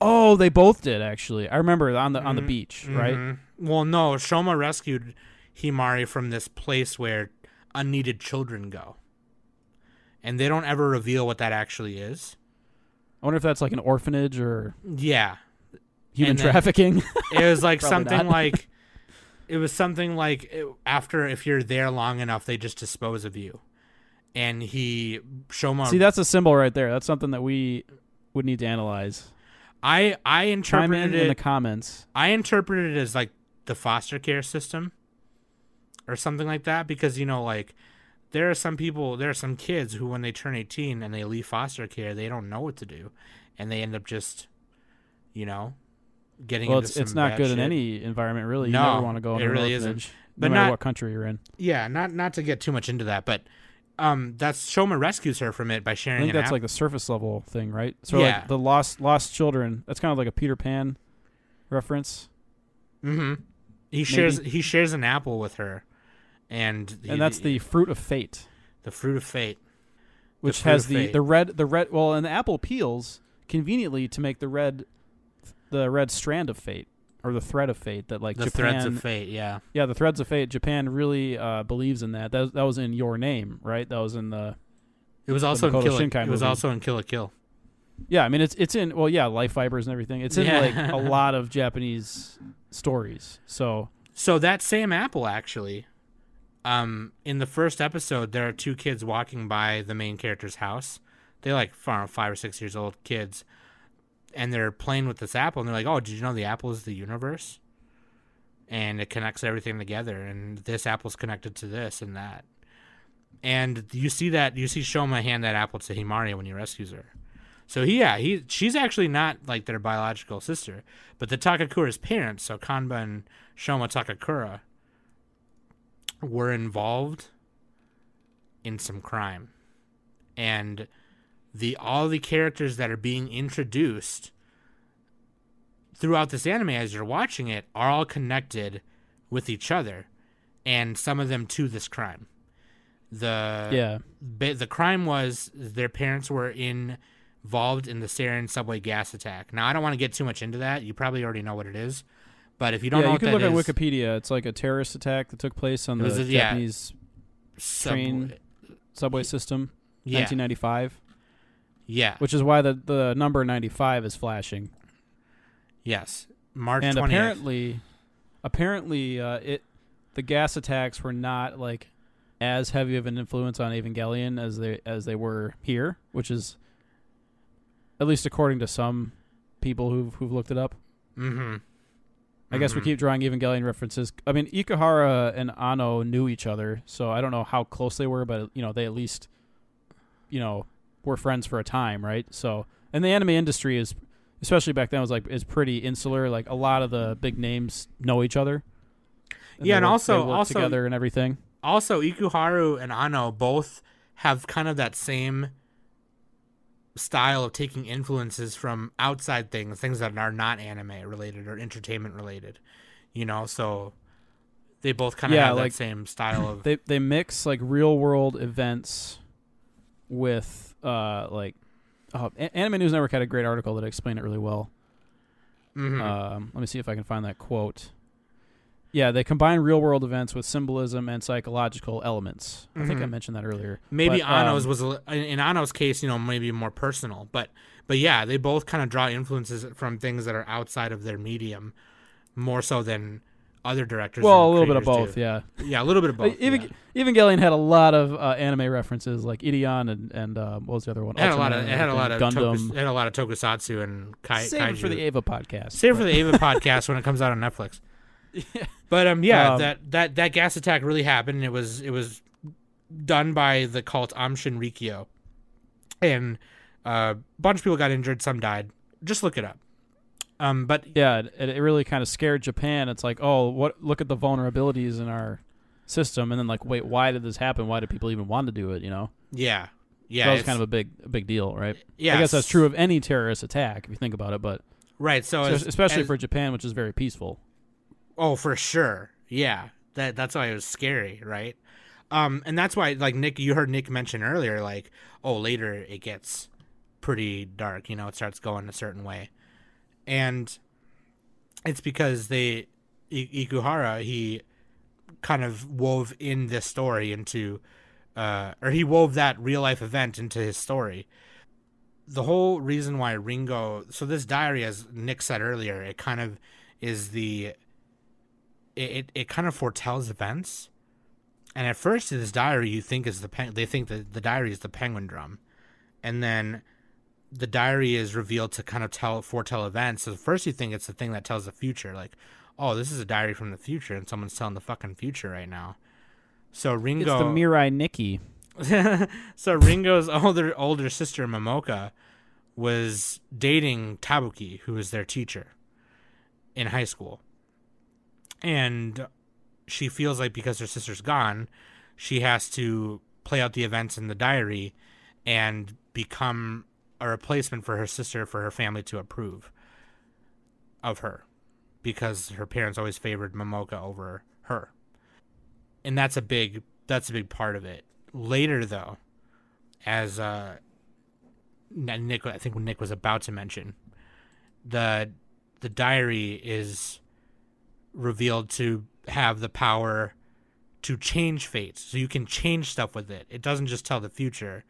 Speaker 3: Oh, they both did actually. I remember on the on the
Speaker 1: Mhm.
Speaker 3: beach, right?
Speaker 1: Well, no, Shoma rescued Himari from this place where unneeded children go. And they don't ever reveal what that actually is.
Speaker 3: I wonder if that's like an orphanage or
Speaker 1: Yeah.
Speaker 3: human
Speaker 1: And
Speaker 3: trafficking.
Speaker 1: It was like something like it was something like it- after if you're there long enough they just dispose of you. And he Shoma
Speaker 3: See, that's a symbol right there. That's something that we would need to analyze.
Speaker 1: I I
Speaker 3: Chime in
Speaker 1: interpreted
Speaker 3: in the comments.
Speaker 1: I interpreted it as like the foster care system or something like that because you know like there are some people, there are some kids who, when they turn 18 and they leave foster care, they don't know what to do, and they end up just, you know, getting.
Speaker 3: Well,
Speaker 1: into
Speaker 3: it's it's not good in any environment really. You
Speaker 1: No,
Speaker 3: never want to go in
Speaker 1: it really isn't. But
Speaker 3: no matter
Speaker 1: not-
Speaker 3: what country you're in.
Speaker 1: Yeah, not not to get too much into that, but um, that's Shoma rescues her from it by sharing
Speaker 3: I
Speaker 1: think
Speaker 3: that's
Speaker 1: app-
Speaker 3: like the surface level thing, right? So
Speaker 1: Yeah.
Speaker 3: like the lost lost children. That's kind of like a Peter Pan reference,
Speaker 1: Mm-hmm. He shares he shares an apple with her, and he-
Speaker 3: and that's the fruit of fate,
Speaker 1: the fruit of fate.
Speaker 3: which
Speaker 1: fruit
Speaker 3: has the
Speaker 1: fate.
Speaker 3: the red the red. Well, and the apple peels conveniently to make the red the red strand of fate or the thread of fate that like
Speaker 1: The
Speaker 3: Japan.
Speaker 1: threads of fate. Yeah.
Speaker 3: Yeah, the threads of fate. Japan really uh, believes in that. That that was in Your Name, right? That was in the
Speaker 1: It was also in Kill. It was
Speaker 3: movie.
Speaker 1: also in Kill la Kill.
Speaker 3: Yeah, I mean it's it's in well yeah life fibers and everything. It's in
Speaker 1: Yeah.
Speaker 3: like a lot of Japanese stories. So
Speaker 1: So that same apple actually, um, in the first episode, there are two kids walking by the main character's house. They're like five or six years old kids, and they're playing with this apple. And they're like, "Oh, did you know the apple is the universe?" And it connects everything together. And this apple's connected to this and that. And you see that you see Shoma hand that apple to Himari when he rescues her. So he, yeah, he she's actually not like their biological sister, but the Takakura's parents, so Kanba and Shoma Takakura, were involved in some crime, and the all the characters that are being introduced throughout this anime as you're watching it are all connected with each other, and some of them to this crime. The
Speaker 3: yeah,
Speaker 1: the crime was their parents were in, involved in the sarin subway gas attack. Now I don't want to get too much into that. You probably already know what it is, but if you don't
Speaker 3: yeah.
Speaker 1: know
Speaker 3: You can look
Speaker 1: is,
Speaker 3: at Wikipedia. It's like a terrorist attack that took place on the
Speaker 1: a- yeah.
Speaker 3: Japanese
Speaker 1: Subway-
Speaker 3: train subway system,
Speaker 1: yeah,
Speaker 3: 1995.
Speaker 1: yeah,
Speaker 3: Which is why the the number 95 is flashing.
Speaker 1: yes, March
Speaker 3: and
Speaker 1: 20th.
Speaker 3: apparently, apparently, uh, it the gas attacks were not like as heavy of an influence on Evangelion as they as they were here, which is at least according to some people who've who've looked it up.
Speaker 1: mm-hmm.
Speaker 3: I guess we keep drawing Evangelion references. I mean, Ikuhara and Anno knew each other, so I don't know how close they were, but you know, they at least, you know, were friends for a time, right? So, and the anime industry is, especially back then, was like is pretty insular. Like a lot of the big names know each other.
Speaker 1: Yeah, and
Speaker 3: work-
Speaker 1: also- also-
Speaker 3: together and everything.
Speaker 1: Also, Ikuhara and Anno both have kind of that same style of taking influences from outside things, things that are not anime related or entertainment related. You know, so they both kind of
Speaker 3: Yeah,
Speaker 1: have
Speaker 3: like-
Speaker 1: that same style of.
Speaker 3: They they mix like real world events with uh like. Oh, Anime News Network had a great article that explained it really well.
Speaker 1: Mhm.
Speaker 3: Um, let me see if I can find that quote. Yeah, they combine real world events with symbolism and psychological elements. I think I
Speaker 1: Mhm.
Speaker 3: mentioned that earlier.
Speaker 1: maybe
Speaker 3: but,
Speaker 1: Anno's
Speaker 3: um,
Speaker 1: was a in Anno's case, you know, maybe more personal, but but yeah, they both kind of draw influences from things that are outside of their medium, more so than other directors.
Speaker 3: well, a little bit of both. Yeah,
Speaker 1: yeah, a little bit of both.
Speaker 3: Even
Speaker 1: yeah.
Speaker 3: Evangelion had a lot of uh, anime references, like Ideon and and uh, what was the other one?
Speaker 1: It had a lot of
Speaker 3: Ultraman
Speaker 1: it
Speaker 3: and
Speaker 1: had a lot of tokus,
Speaker 3: Gundam.
Speaker 1: it had a lot of tokusatsu and kai,
Speaker 3: Save it for the Eva podcast.
Speaker 1: Save it
Speaker 3: but-
Speaker 1: for the Eva podcast when it comes out on Netflix. But um, yeah,
Speaker 3: Um,
Speaker 1: that that that gas attack really happened. It was it was done by the cult Aum Shinrikyo, and uh, a bunch of people got injured. Some died. Just look it up. Um, but
Speaker 3: yeah, it, it really kind of scared Japan. It's like, oh, what? Look at the vulnerabilities in our system, and then like, wait, why did this happen? Why did people even want to do it? You know,
Speaker 1: yeah, yeah,
Speaker 3: that was kind of a big, a big deal, right?
Speaker 1: yeah.
Speaker 3: I guess that's true of any terrorist attack if you think about it, but
Speaker 1: Right. So,
Speaker 3: so
Speaker 1: as-
Speaker 3: especially
Speaker 1: as-
Speaker 3: for Japan, which is very peaceful.
Speaker 1: Oh, for sure. Yeah. That that's why it was scary, right? Um, and that's why like Nick you heard Nick mention earlier, like, oh later it gets pretty dark, you know, it starts going a certain way. And it's because they I- Ikuhara, he kind of wove in this story into uh or he wove that real life event into his story. The whole reason why Ringo so this diary as Nick said earlier, it kind of is the it, it, it kind of foretells events. And at first, this diary you think is the pen- they think that the diary is the penguin drum, and then the diary is revealed to kind of tell foretell events. So first you think it's the thing that tells the future, like, oh, this is a diary from the future, and someone's telling the fucking future right now. So Ringo, It's
Speaker 3: the Mirai Nikki.
Speaker 1: so Ringo's older older sister Momoka was dating Tabuki, who was their teacher in high school. And she feels like because her sister's gone, she has to play out the events in the diary and become a replacement for her sister for her family to approve of her because her parents always favored Momoka over her. And that's a big that's a big part of it. Later though, as uh Nick I think Nick was about to mention, the the diary is revealed to have the power to change fates. So you can change stuff with it. It doesn't just tell the future.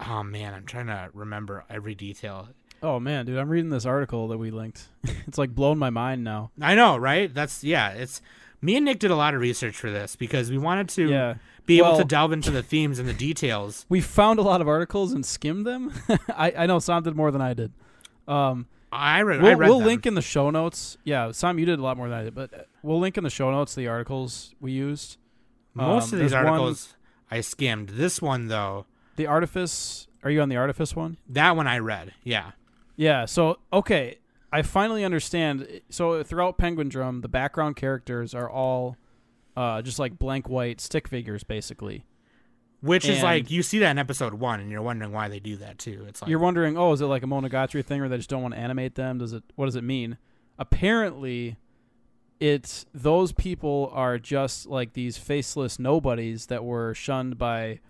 Speaker 1: Oh man, I'm trying to remember every detail.
Speaker 3: Oh man, dude, I'm reading this article that we linked. it's like blown my mind now.
Speaker 1: I know, right? That's yeah. It's me and Nick did a lot of research for this because we wanted to
Speaker 3: Yeah.
Speaker 1: be able to delve into the themes and the details.
Speaker 3: We found a lot of articles and skimmed them. I, I know Sam did more than I did. Um,
Speaker 1: I read. I
Speaker 3: we'll
Speaker 1: read
Speaker 3: we'll link in the show notes. Yeah, Sam, you did a lot more than I did, but uh, we'll link in the show notes the articles we used.
Speaker 1: most
Speaker 3: um,
Speaker 1: of these
Speaker 3: there's one-
Speaker 1: articles. I skimmed. This one though,
Speaker 3: The Artifice. Are you on the Artifice one?
Speaker 1: that one I read. Yeah,
Speaker 3: Yeah. So okay, I finally understand. So throughout Penguin Drum, the background characters are all uh, just like blank white stick figures, basically.
Speaker 1: Which is like you see that in episode one, and you're wondering why they do that too. It's like
Speaker 3: You're wondering, oh, is it like a Monogatari thing, or they just don't want to animate them? Does it? What does it mean? Apparently, it's those people are just like these faceless nobodies that were shunned by,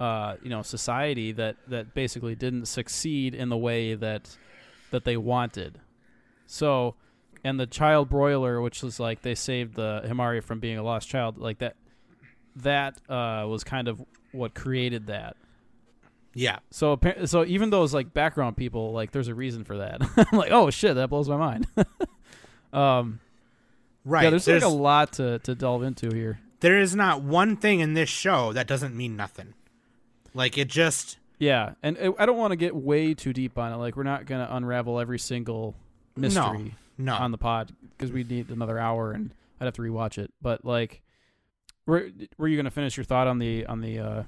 Speaker 3: uh, you know, society that that basically didn't succeed in the way that that they wanted. So, and the child broiler, which was like they saved the Himari from being a lost child, like that. That uh, was kind of what created that.
Speaker 1: yeah,
Speaker 3: So so even those like background people, like there's a reason for that. I'm like, oh shit, that blows my mind. um,
Speaker 1: right.
Speaker 3: yeah, there's,
Speaker 1: there's
Speaker 3: like a lot to to delve into here.
Speaker 1: there is not one thing in this show that doesn't mean nothing. Like it just
Speaker 3: Yeah, and uh, I don't want to get way too deep on it. Like we're not gonna unravel every single mystery
Speaker 1: no.
Speaker 3: on the pod because we need another hour and I'd have to rewatch it. But like, were were you gonna finish your thought on the on the uh,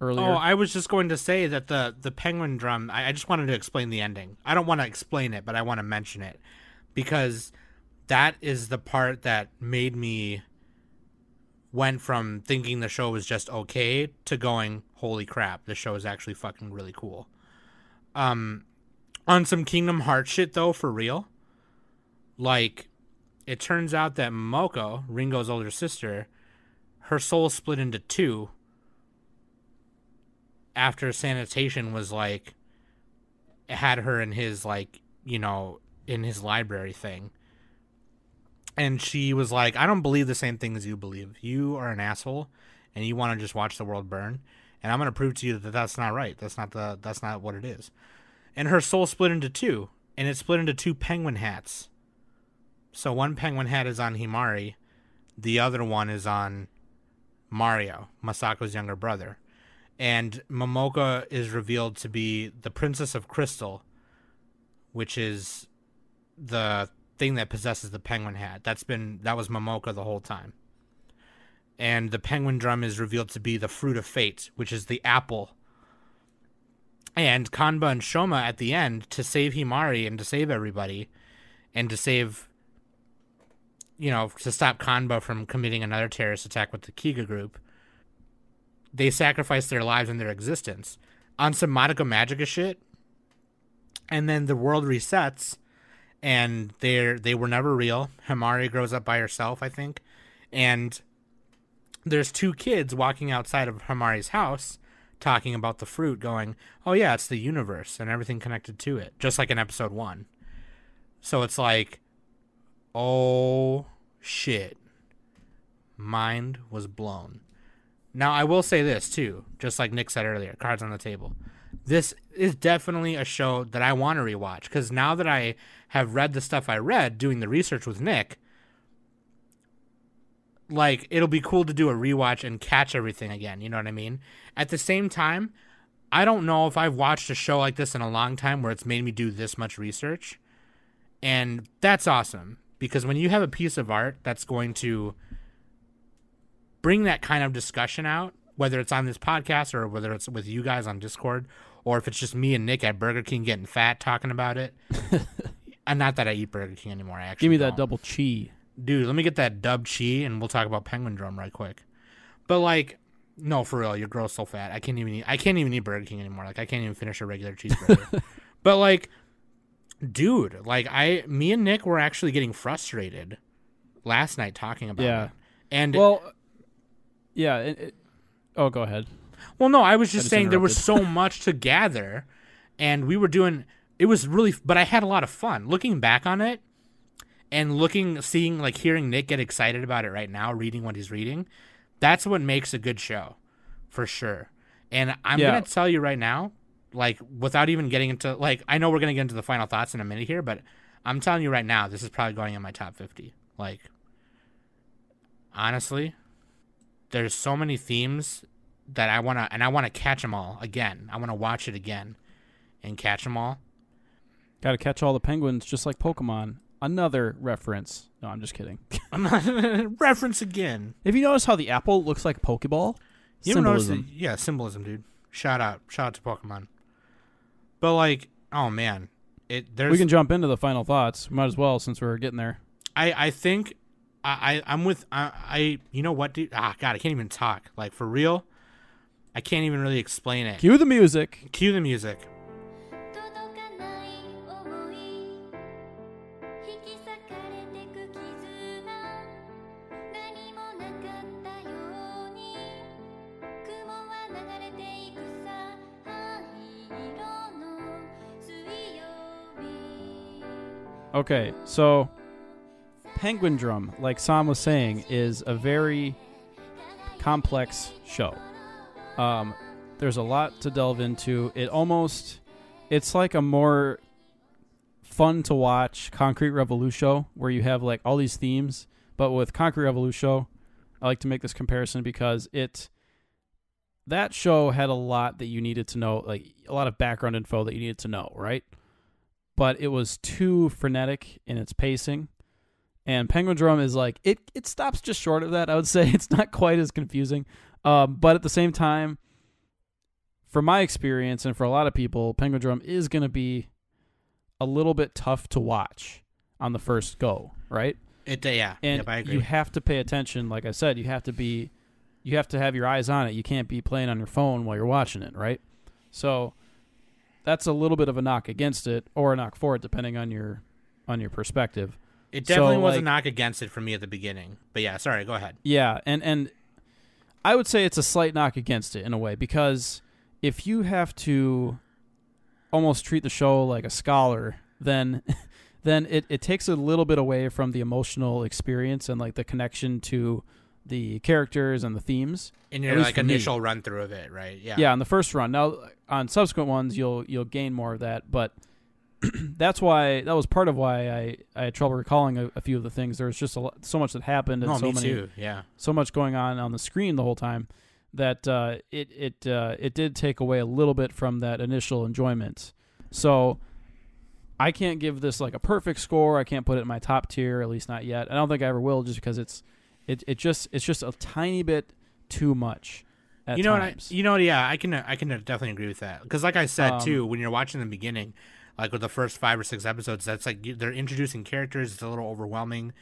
Speaker 3: earlier?
Speaker 1: Oh, I was just going to say that the the penguin drum. I, I just wanted to explain the ending. I don't want to explain it, but I want to mention it because that is the part that made me went from thinking the show was just okay to going, holy crap, the show is actually fucking really cool. Um, on some Kingdom Hearts shit though, for real. Like, it turns out that Momoka, Ringo's older sister, her soul split into two after Sanetoshi was like had her in his like you know in his library thing. And she was like i don't believe the same thing as you believe. You are an asshole and you want to just watch the world burn and i'm going to prove to you that that's not right. That's not the that's not what it is. And her soul split into two and it split into two penguin hats. So one penguin hat is on himari the other one is on mario masako's younger brother and Momoka is revealed to be the Princess of Crystal, which is the thing that possesses the penguin hat. That's been that was Momoka the whole time. And the penguin drum is revealed to be the fruit of fate, which is the apple. And Kanba and Shoma at the end to save Himari and to save everybody and to save you know, to stop Kanba from committing another terrorist attack with the Kiga group they sacrifice their lives and their existence on some Madoka Magica shit, and then the world resets, and they're they were never real. Himari grows up by herself, I think, and there's two kids walking outside of Himari's house talking about the fruit, going, "Oh yeah, it's the universe and everything connected to it," just like in episode one. So it's like, oh shit, mind was blown. Now, I will say this too, just like Nick said earlier, cards on the table. This is definitely a show that I want to rewatch because now that I have read the stuff I read doing the research with Nick, like it'll be cool to do a rewatch and catch everything again. You know what I mean? At the same time, I don't know if I've watched a show like this in a long time where it's made me do this much research. And that's awesome because when you have a piece of art that's going to bring that kind of discussion out, whether it's on this podcast or whether it's with you guys on Discord, or if it's just me and Nick at Burger King getting fat talking about it. and uh, not that I eat Burger King anymore. I actually
Speaker 3: Give me that
Speaker 1: don't.
Speaker 3: double chi.
Speaker 1: dude. Let me get that dub chi, and we'll talk about Penguin Drum right quick. But like, no, for real, your girl's so fat. I can't even eat. I can't even eat Burger King anymore. Like, I can't even finish a regular cheeseburger. but like, dude, like I, me and Nick were actually getting frustrated last night talking about
Speaker 3: Yeah.
Speaker 1: it. And
Speaker 3: Well, yeah. It, it, oh, go ahead.
Speaker 1: Well, no, I was just
Speaker 3: just
Speaker 1: saying there was so much to gather, and we were doing. It was really, but I had a lot of fun looking back on it, and looking, seeing, like hearing Nick get excited about it right now, reading what he's reading. That's what makes a good show, for sure. And I'm
Speaker 3: Yeah.
Speaker 1: gonna tell you right now, like without even getting into like, I know we're gonna get into the final thoughts in a minute here, but I'm telling you right now, this is probably going in my top 50. Like, honestly, there's so many themes that I want to and I want to catch them all again. I want to watch it again and catch them all.
Speaker 3: Got to catch all the penguins, just like Pokemon. Another reference. No, I'm just kidding.
Speaker 1: Reference again.
Speaker 3: Have you noticed how the apple looks like Pokeball?
Speaker 1: You notice
Speaker 3: Symbolism.
Speaker 1: yeah, symbolism, dude. Shout out, shout out to Pokemon. But like, oh man, it there's
Speaker 3: We can jump into the final thoughts. Might as well since we're getting there.
Speaker 1: I I think I, I I'm with I, I you know what dude ah god I can't even talk like for real I can't even really explain it.
Speaker 3: Cue the music.
Speaker 1: Cue the music.
Speaker 3: Okay, so Penguin Drum, like Sam was saying, is a very complex show. Um, there's a lot to delve into. It almost, it's like a more fun to watch Concrete Revolution where you have like all these themes, but with Concrete Revolution, I like to make this comparison because it that show had a lot that you needed to know, like a lot of background info that you needed to know, right? But it was too frenetic in its pacing. And Penguin Drum is like it it stops just short of that. I would say it's not quite as confusing. Um, but at the same time, from my experience and for a lot of people, Penguin Drum is going to be a little bit tough to watch on the first go, right?
Speaker 1: It yeah.
Speaker 3: and
Speaker 1: yep, I agree.
Speaker 3: you have to pay attention. Like I said, you have to be, you have to have your eyes on it. You can't be playing on your phone while you're watching it, right? So that's a little bit of a knock against it, or a knock for it, depending on your on your perspective.
Speaker 1: it definitely
Speaker 3: so,
Speaker 1: was a knock against it for me at the beginning. But yeah, sorry, go ahead.
Speaker 3: Yeah, and and I would say it's a slight knock against it in a way because if you have to almost treat the show like a scholar, then then it, it takes a little bit away from the emotional experience and like the connection to the characters and the themes.
Speaker 1: In your like
Speaker 3: for me.
Speaker 1: initial run through of it, right? Yeah.
Speaker 3: Yeah, on the first run. Now on subsequent ones you'll you'll gain more of that, but that's why that was part of why I, I had trouble recalling a, a few of the things. There was just a lot, so much that happened and
Speaker 1: No,
Speaker 3: so
Speaker 1: me
Speaker 3: many
Speaker 1: too. Yeah.
Speaker 3: so much going on on the screen the whole time that uh, it it uh, it did take away a little bit from that initial enjoyment. So I can't give this like a perfect score. I can't put it in my top tier, at least not yet. I don't think I ever will, just because it's it it just it's just a tiny bit too much. At
Speaker 1: you know
Speaker 3: times.
Speaker 1: what? I, you know? Yeah, I can I can definitely agree with that because, like I said
Speaker 3: Um,
Speaker 1: too, when you're watching the beginning, like with the first five or six episodes, that's like they're introducing characters. It's a little overwhelming.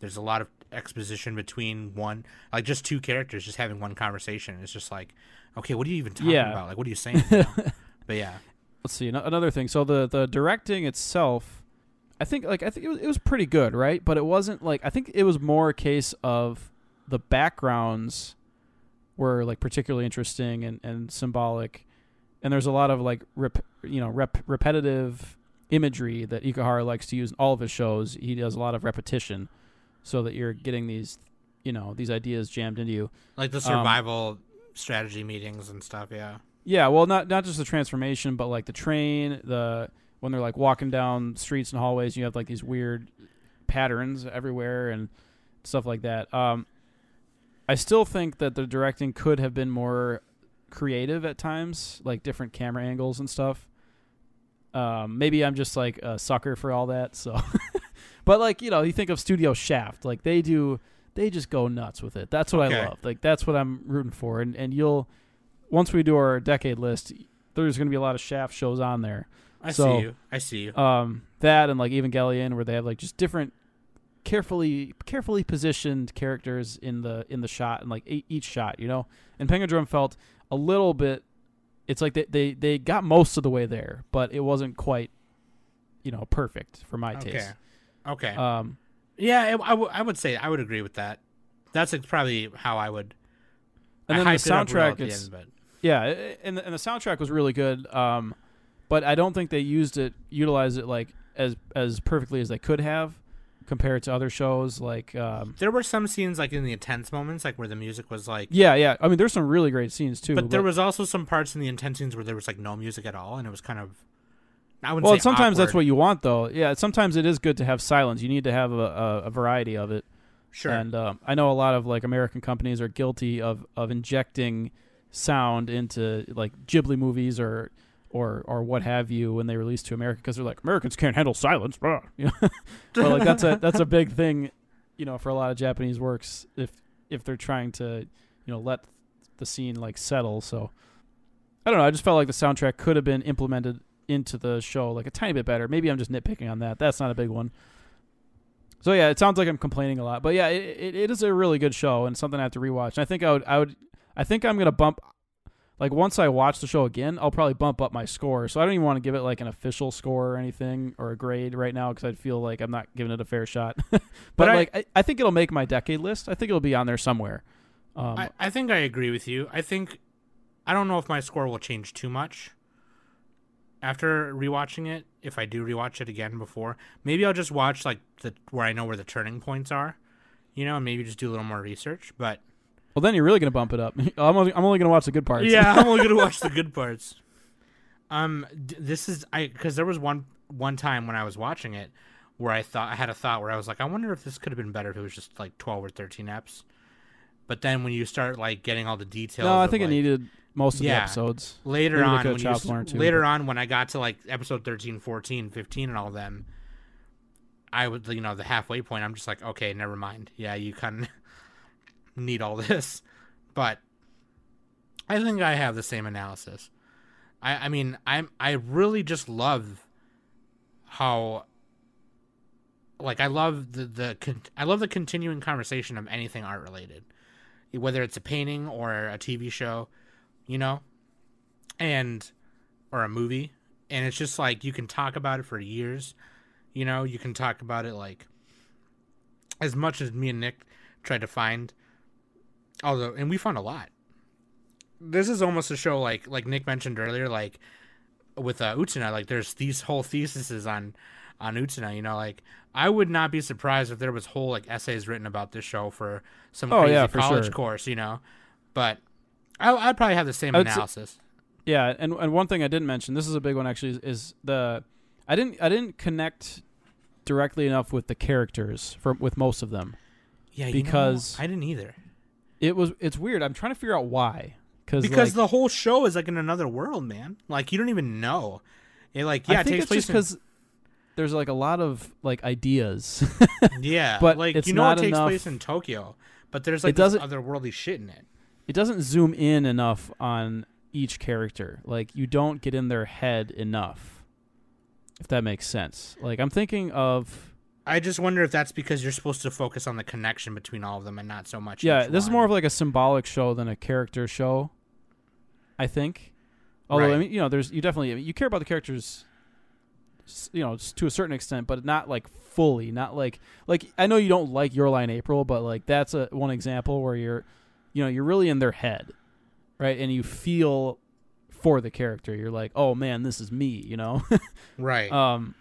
Speaker 1: There's a lot of exposition between one, like just two characters, just having one conversation. It's just like, okay, what are you even talking
Speaker 3: Yeah.
Speaker 1: about? Like, what are you saying? but yeah,
Speaker 3: let's see another thing. So the the directing itself, I think like I think it was, it was pretty good, right? But it wasn't like I think it was more a case of the backgrounds were like particularly interesting and, and symbolic, and there's a lot of like rep, you know rep, repetitive imagery that Ikuhara likes to use in all of his shows. He does a lot of repetition, so that you're getting these you know these ideas jammed into you.
Speaker 1: like the um, survival strategy meetings and stuff. Yeah,
Speaker 3: Yeah, well, not not just the transformation, but like the train, the when they're like walking down streets and hallways, you have like these weird patterns everywhere and stuff like that. Um, I still think that the directing could have been more creative at times, like different camera angles and stuff. Um, maybe I'm just like a sucker for all that. So, but like you know, you think of Studio Shaft, like they do they just go nuts with it. That's what
Speaker 1: Okay.
Speaker 3: I love. Like that's what I'm rooting for. And and you'll once we do our decade list, there's going to be a lot of Shaft shows on there.
Speaker 1: I
Speaker 3: So-
Speaker 1: see you. I see you.
Speaker 3: Um, that and like even Evangelion, where they have like just different, carefully carefully positioned characters in the in the shot and like each shot, you know. And Penguin Drum felt a little bit. It's like they, they they got most of the way there, but it wasn't quite, you know, perfect for my
Speaker 1: Okay.
Speaker 3: taste.
Speaker 1: Okay.
Speaker 3: Um,
Speaker 1: yeah, I, w- I would say I would agree with that. That's probably how I would.
Speaker 3: and
Speaker 1: I
Speaker 3: then the
Speaker 1: it
Speaker 3: soundtrack
Speaker 1: the
Speaker 3: is
Speaker 1: end, but
Speaker 3: Yeah, and the, and the soundtrack was really good. Um, but I don't think they used it, utilized it like as as perfectly as they could have, compared to other shows. Like, um,
Speaker 1: there were some scenes like in the intense moments, like where the music was like.
Speaker 3: yeah, yeah. I mean, there's some really great scenes too.
Speaker 1: but there was also some parts in the intense scenes where there was like no music at all, and it was kind of. I wouldn't
Speaker 3: well, sometimes that's what you want, though. Yeah, sometimes it is good to have silence. You need to have a, a, a variety of it.
Speaker 1: Sure.
Speaker 3: And um, I know a lot of like American companies are guilty of of injecting sound into like Ghibli movies or or or what have you when they release to America because they're like Americans can't handle silence. blah," You know? but like that's a that's a big thing, you know, for a lot of Japanese works if if they're trying to you know let the scene like settle. So I don't know. I just felt like the soundtrack could have been implemented into the show like a tiny bit better. Maybe I'm just nitpicking on that. That's not a big one. So yeah, it sounds like I'm complaining a lot, but yeah, it, it, it is a really good show and something I have to rewatch. And I think I would I would I think I'm gonna bump like once I watch the show again, I'll probably bump up my score. So I don't even want to give it like an official score or anything or a grade right now because I'd feel like I'm not giving it a fair shot. but
Speaker 1: But I-
Speaker 3: like I, I think it'll make my decade list. I think it'll be on there somewhere. Um,
Speaker 1: I, I think I agree with you. I think I don't know if my score will change too much after rewatching it. If I do rewatch it again before, maybe I'll just watch like the where I know where the turning points are, you know, and maybe just do a little more research. But
Speaker 3: well, then you're really gonna bump it up. I'm only, I'm only gonna watch the good parts.
Speaker 1: yeah, I'm only gonna watch the good parts. Um, d- this is I because there was one one time when I was watching it where I thought I had a thought where I was like, I wonder if this could have been better if it was just like 12 or 13 eps. But then when you start like getting all the details,
Speaker 3: no, I
Speaker 1: of,
Speaker 3: think it
Speaker 1: like,
Speaker 3: needed most of the episodes.
Speaker 1: later
Speaker 3: Maybe
Speaker 1: on when you,
Speaker 3: one
Speaker 1: later
Speaker 3: but-
Speaker 1: on when I got to like episode 13, 14, 15 and all of them I would you know the halfway point I'm just like okay never mind yeah you kind of need all this but I think I have the same analysis. I I mean I'm I really just love how like I love the the con- I love the continuing conversation of anything art related whether it's a painting or a TV show you know and or a movie. And it's just like you can talk about it for years you know you can talk about it like as much as me and nick tried to find although and we found a lot this is almost a show like like nick mentioned earlier like with uh utena like there's these whole theses on on utena you know like i would not be surprised if there was whole like essays written about this show for some
Speaker 3: Oh,
Speaker 1: crazy
Speaker 3: yeah, for
Speaker 1: college
Speaker 3: sure.
Speaker 1: course you know but I, i'd probably have the same
Speaker 3: would say-
Speaker 1: analysis
Speaker 3: Yeah, and and one thing I didn't mention, this is a big one actually, is, is the I didn't I didn't connect directly enough with the characters for with most of them.
Speaker 1: Yeah, you know,
Speaker 3: Because-
Speaker 1: I didn't either.
Speaker 3: It was it's weird. I'm trying to figure out why. Cause
Speaker 1: Because
Speaker 3: like,
Speaker 1: the whole show is like in another world, man. Like you don't even know. It like yeah,
Speaker 3: I
Speaker 1: it takes
Speaker 3: it's
Speaker 1: place
Speaker 3: just because there's like a lot of like ideas.
Speaker 1: yeah,
Speaker 3: but
Speaker 1: like
Speaker 3: it's
Speaker 1: you know it takes
Speaker 3: enough-
Speaker 1: place in Tokyo, but there's like
Speaker 3: It doesn't-
Speaker 1: otherworldly shit in it.
Speaker 3: it doesn't zoom in enough on each character. Like you don't get in their head enough. If that makes sense. Like I'm thinking of
Speaker 1: I just wonder if that's because you're supposed to focus on the connection between all of them and not so much.
Speaker 3: Yeah, this is more of like a symbolic show than a character show. I think. Although I mean, you know, there's you definitely you care about the characters, you know, to a certain extent, but not like fully. Not like like I know you don't like Your Lie in April, but like that's a one example where you're, you know, you're really in their head, right, and you feel for the character. You're like, oh man, this is me, you know.
Speaker 1: right.
Speaker 3: Um,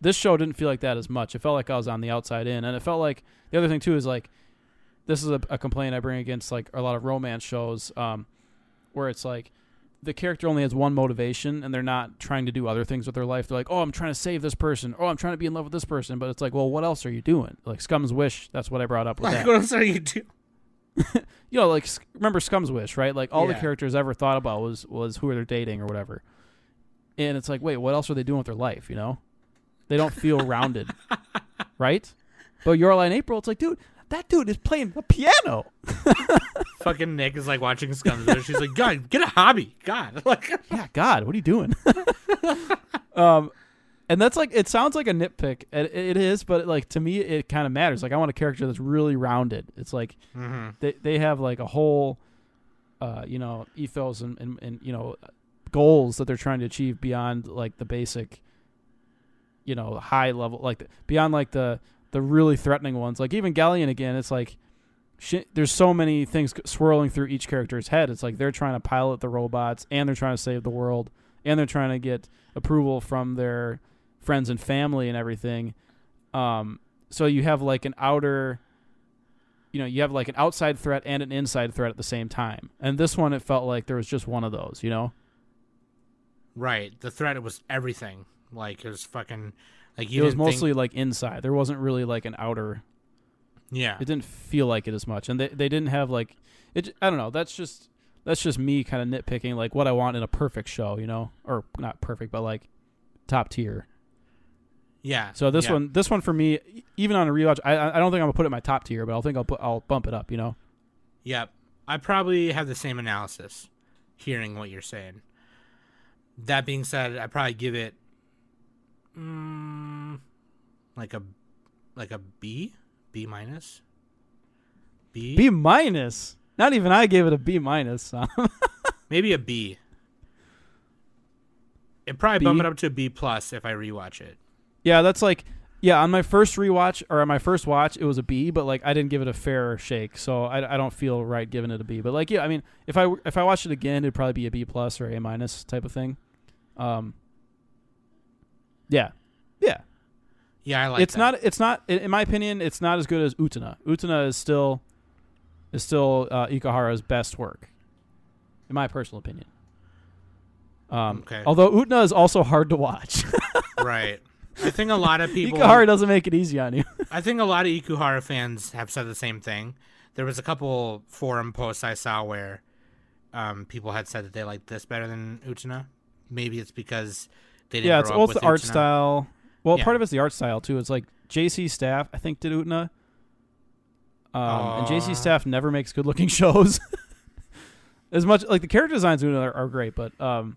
Speaker 3: this show didn't feel like that as much. It felt like I was on the outside in, and it felt like the other thing too is like this is a, a complaint I bring against like a lot of romance shows, um, where it's like the character only has one motivation and they're not trying to do other things with their life. They're like, oh, I'm trying to save this person, oh, I'm trying to be in love with this person, but it's like, well, what else are you doing? Like Scum's Wish, that's what I brought up with
Speaker 1: like
Speaker 3: that.
Speaker 1: what else are you doing?
Speaker 3: You know, like remember Scum's Wish, right? Like all the characters ever thought about was was who are they're dating or whatever. And it's like, wait, what else are they doing with their life? You know, they don't feel rounded, right? But Your Lie in April, it's like, dude, that dude is playing the piano.
Speaker 1: Fucking Nick is like watching Scums. She's like, God, get a hobby. God, like,
Speaker 3: yeah, God, what are you doing? um, and that's like it sounds like a nitpick. It, it is, but like to me, it kind of matters. Like I want a character that's really rounded. It's like
Speaker 1: mhm.
Speaker 3: they they have like a whole, uh, you know, ethos and, and and you know, goals that they're trying to achieve beyond like the basic, you know, high level like the, beyond like the the really threatening ones. Like Evangelion again, it's like. Shit, there's so many things swirling through each character's head. It's like they're trying to pilot the robots and they're trying to save the world and they're trying to get approval from their friends and family and everything. Um, so you have like an outer, you know, you have like an outside threat and an inside threat at the same time. And this one, it felt like there was just one of those, you know?
Speaker 1: right. The threat was everything. Like it was fucking. Like you
Speaker 3: it was
Speaker 1: didn't think-
Speaker 3: mostly like inside. There wasn't really like an outer.
Speaker 1: yeah.
Speaker 3: It didn't feel like it as much, and they they didn't have like it. I don't know. That's just that's just me kind of nitpicking like what I want in a perfect show, you know, or not perfect, but like top tier.
Speaker 1: Yeah.
Speaker 3: So this
Speaker 1: yeah.
Speaker 3: one, this one for me, even on a rewatch, I I don't think I'm gonna put it in my top tier, but I will think I'll put I'll bump it up. You know.
Speaker 1: Yep. I probably have the same analysis hearing what you're saying. That being said, I probably give it mm, like a like a B, B minus. B?
Speaker 3: B minus. Not even I gave it a B minus.
Speaker 1: Maybe a B. It probably
Speaker 3: B?
Speaker 1: bump it up to a B plus if I rewatch it.
Speaker 3: yeah, that's like yeah. On my first rewatch or on my first watch, it was a B, but like I didn't give it a fair shake, so I, I don't feel right giving it a B. But like yeah, I mean, if I if I watched it again, it'd probably be a B plus or A minus type of thing. Um. Yeah, yeah.
Speaker 1: Yeah, I like
Speaker 3: it's
Speaker 1: that.
Speaker 3: not. It's not. In in my opinion, it's not as good as Utena. Utena is still is still uh, Ikuhara's best work, in my personal opinion. Um,
Speaker 1: Okay.
Speaker 3: Although Utena is also hard to watch.
Speaker 1: right. I think a lot of people
Speaker 3: Ikuhara doesn't make it easy on you.
Speaker 1: I think a lot of Ikuhara fans have said the same thing. There was a couple forum posts I saw where um, people had said that they liked this better than Utena. Maybe it's because they
Speaker 3: yeah, it's well, it's the art
Speaker 1: Utena.
Speaker 3: style. Well,
Speaker 1: Yeah.
Speaker 3: part of it's the art style too. It's like JC Staff, I think, did Utena. Um, and JC Staff never makes good looking shows. as much like the character designs in Utena are, are great, but um,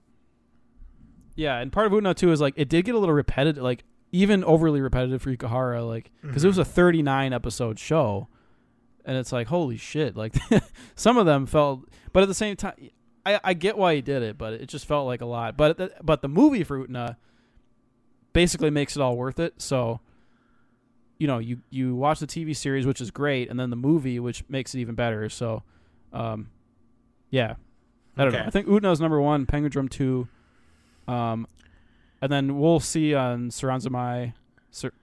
Speaker 3: yeah, and part of Utena too is like it did get a little repetitive, like even overly repetitive for Ikuhara, like because it was a 39 episode show, and it's like holy shit, like some of them felt, but at the same time, I, I get why he did it, but it just felt like a lot. But the, but the movie for Utena basically makes it all worth it. So, you know, you you watch the TV series, which is great, and then the movie, which makes it even better. So, um, yeah, I don't know. I think Utena is number one, Penguin Drum two, um, and then we'll see on Saranzamai, Sar-.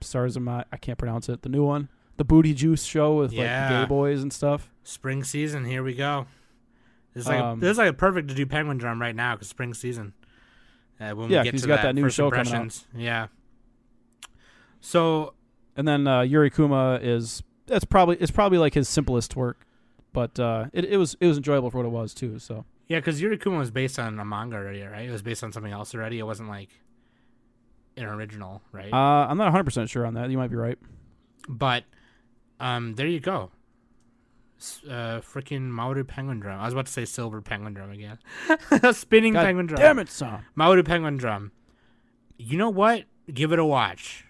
Speaker 3: I can't pronounce it. The new one, the Booty Juice show with like gay boys and stuff.
Speaker 1: Spring season, here we go. Is like
Speaker 3: Um,
Speaker 1: a, this is like a perfect to do Penguin Drum right now because spring season. Uh, when
Speaker 3: Yeah,
Speaker 1: we get
Speaker 3: 'cause
Speaker 1: to
Speaker 3: he's got that new show coming out.
Speaker 1: Yeah. So
Speaker 3: And then uh, Yuri Kuma is that's probably it's probably like his simplest work, but uh, it it was it was enjoyable for what it was too. So
Speaker 1: yeah, because Yurikuma was based on a manga already, right? It was based on something else already. It wasn't like an original, right?
Speaker 3: uh, I'm not 100 percent sure on that. You might be right.
Speaker 1: But um, there you go. Uh, freaking Mawaru Penguin Drum. I was about to say Silver Penguin Drum again. Spinning
Speaker 3: God
Speaker 1: Penguin Drum.
Speaker 3: Damn it, son.
Speaker 1: Mawaru Penguin Drum. You know what? Give it a watch.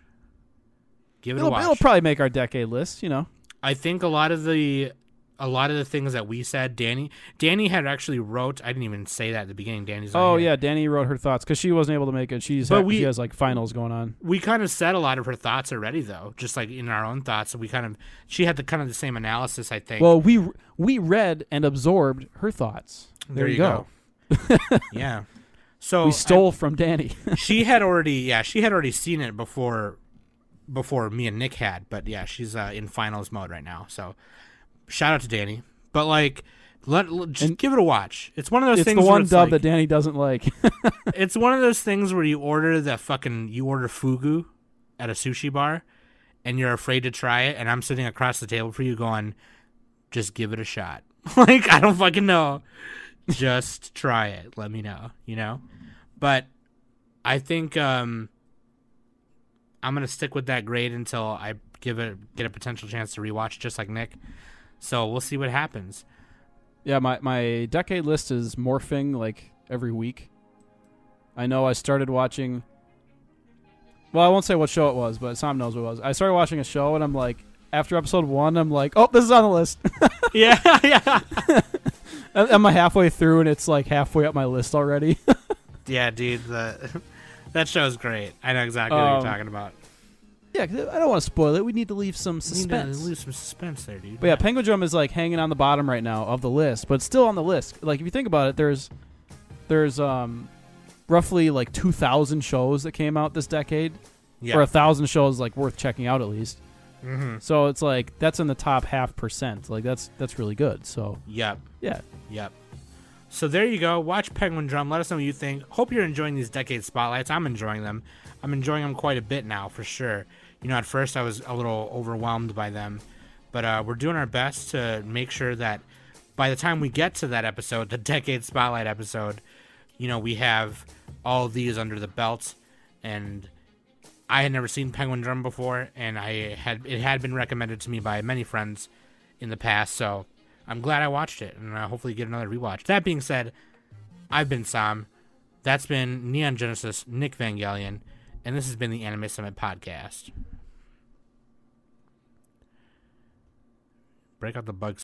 Speaker 1: Give it a
Speaker 3: It'll,
Speaker 1: watch.
Speaker 3: it'll probably make our decade list. You know.
Speaker 1: I think a lot of the a lot of the things that we said, Danny, Danny had actually wrote. I didn't even say that at the beginning. Danny's.
Speaker 3: Oh yeah, Danny wrote her thoughts because she wasn't able to make it. She's
Speaker 1: But
Speaker 3: ha-
Speaker 1: we-
Speaker 3: she has like finals going on.
Speaker 1: we kind of said a lot of her thoughts already, though. Just like in our own thoughts, we kind of she had the kind of the same analysis. I think.
Speaker 3: Well, we we read and absorbed her thoughts. There, you go.
Speaker 1: yeah. So
Speaker 3: we stole from Danny.
Speaker 1: she had already yeah she had already seen it before before me and nick had but yeah she's uh, in finals mode right now so shout out to danny. But like let, let- just
Speaker 3: And-
Speaker 1: give it a watch. It's one of those
Speaker 3: it's
Speaker 1: things
Speaker 3: the one dub
Speaker 1: like-
Speaker 3: that Danny doesn't like.
Speaker 1: it's one of those things where you order the fucking you order fugu at a sushi bar and you're afraid to try it and i'm sitting across the table for you going just give it a shot. Like i don't fucking know. Just try it. Let me know you know? But i think um i'm gonna stick with that grade until i give it get a potential chance to rewatch, just like Nick. So we'll see what happens.
Speaker 3: Yeah, my my decade list is morphing like every week. I know I started watching. Well, I won't say what show it was, but Sam knows what it was. I started watching a show, and I'm like, after episode one, I'm like, oh, this is on the list.
Speaker 1: yeah, yeah,
Speaker 3: I'm halfway through, and it's like halfway up my list already.
Speaker 1: yeah, dude. The that show's great. I know exactly what
Speaker 3: Um,
Speaker 1: you're talking about.
Speaker 3: Yeah, 'cause I don't want to spoil it. We need to leave some
Speaker 1: need to
Speaker 3: suspense.
Speaker 1: lose some suspense there, dude.
Speaker 3: But yeah, Penguin Drum is like hanging on the bottom right now of the list, but still on the list. Like if you think about it, there's there's um roughly like 2000 shows that came out this decade
Speaker 1: yeah.
Speaker 3: or a 1000 shows like worth checking out at least.
Speaker 1: mm-hmm.
Speaker 3: So it's like that's in the top half percent. Like that's that's really good. So
Speaker 1: Yep.
Speaker 3: yeah,
Speaker 1: Yep. So there you go. Watch Penguin Drum. Let us know what you think. Hope you're enjoying these decade spotlights. I'm enjoying them. I'm enjoying them quite a bit now, for sure. You know, at first I was a little overwhelmed by them, but uh, we're doing our best to make sure that by the time we get to that episode, the decade spotlight episode, you know, we have all these under the belt. And I had never seen Penguin Drum before, and I had it had been recommended to me by many friends in the past. So I'm glad I watched it, and uh, hopefully get another rewatch. That being said, I've been Sam. That's been Neon Genesis, Nick Vangelion, and this has been the Anime Summit podcast. Break out the bug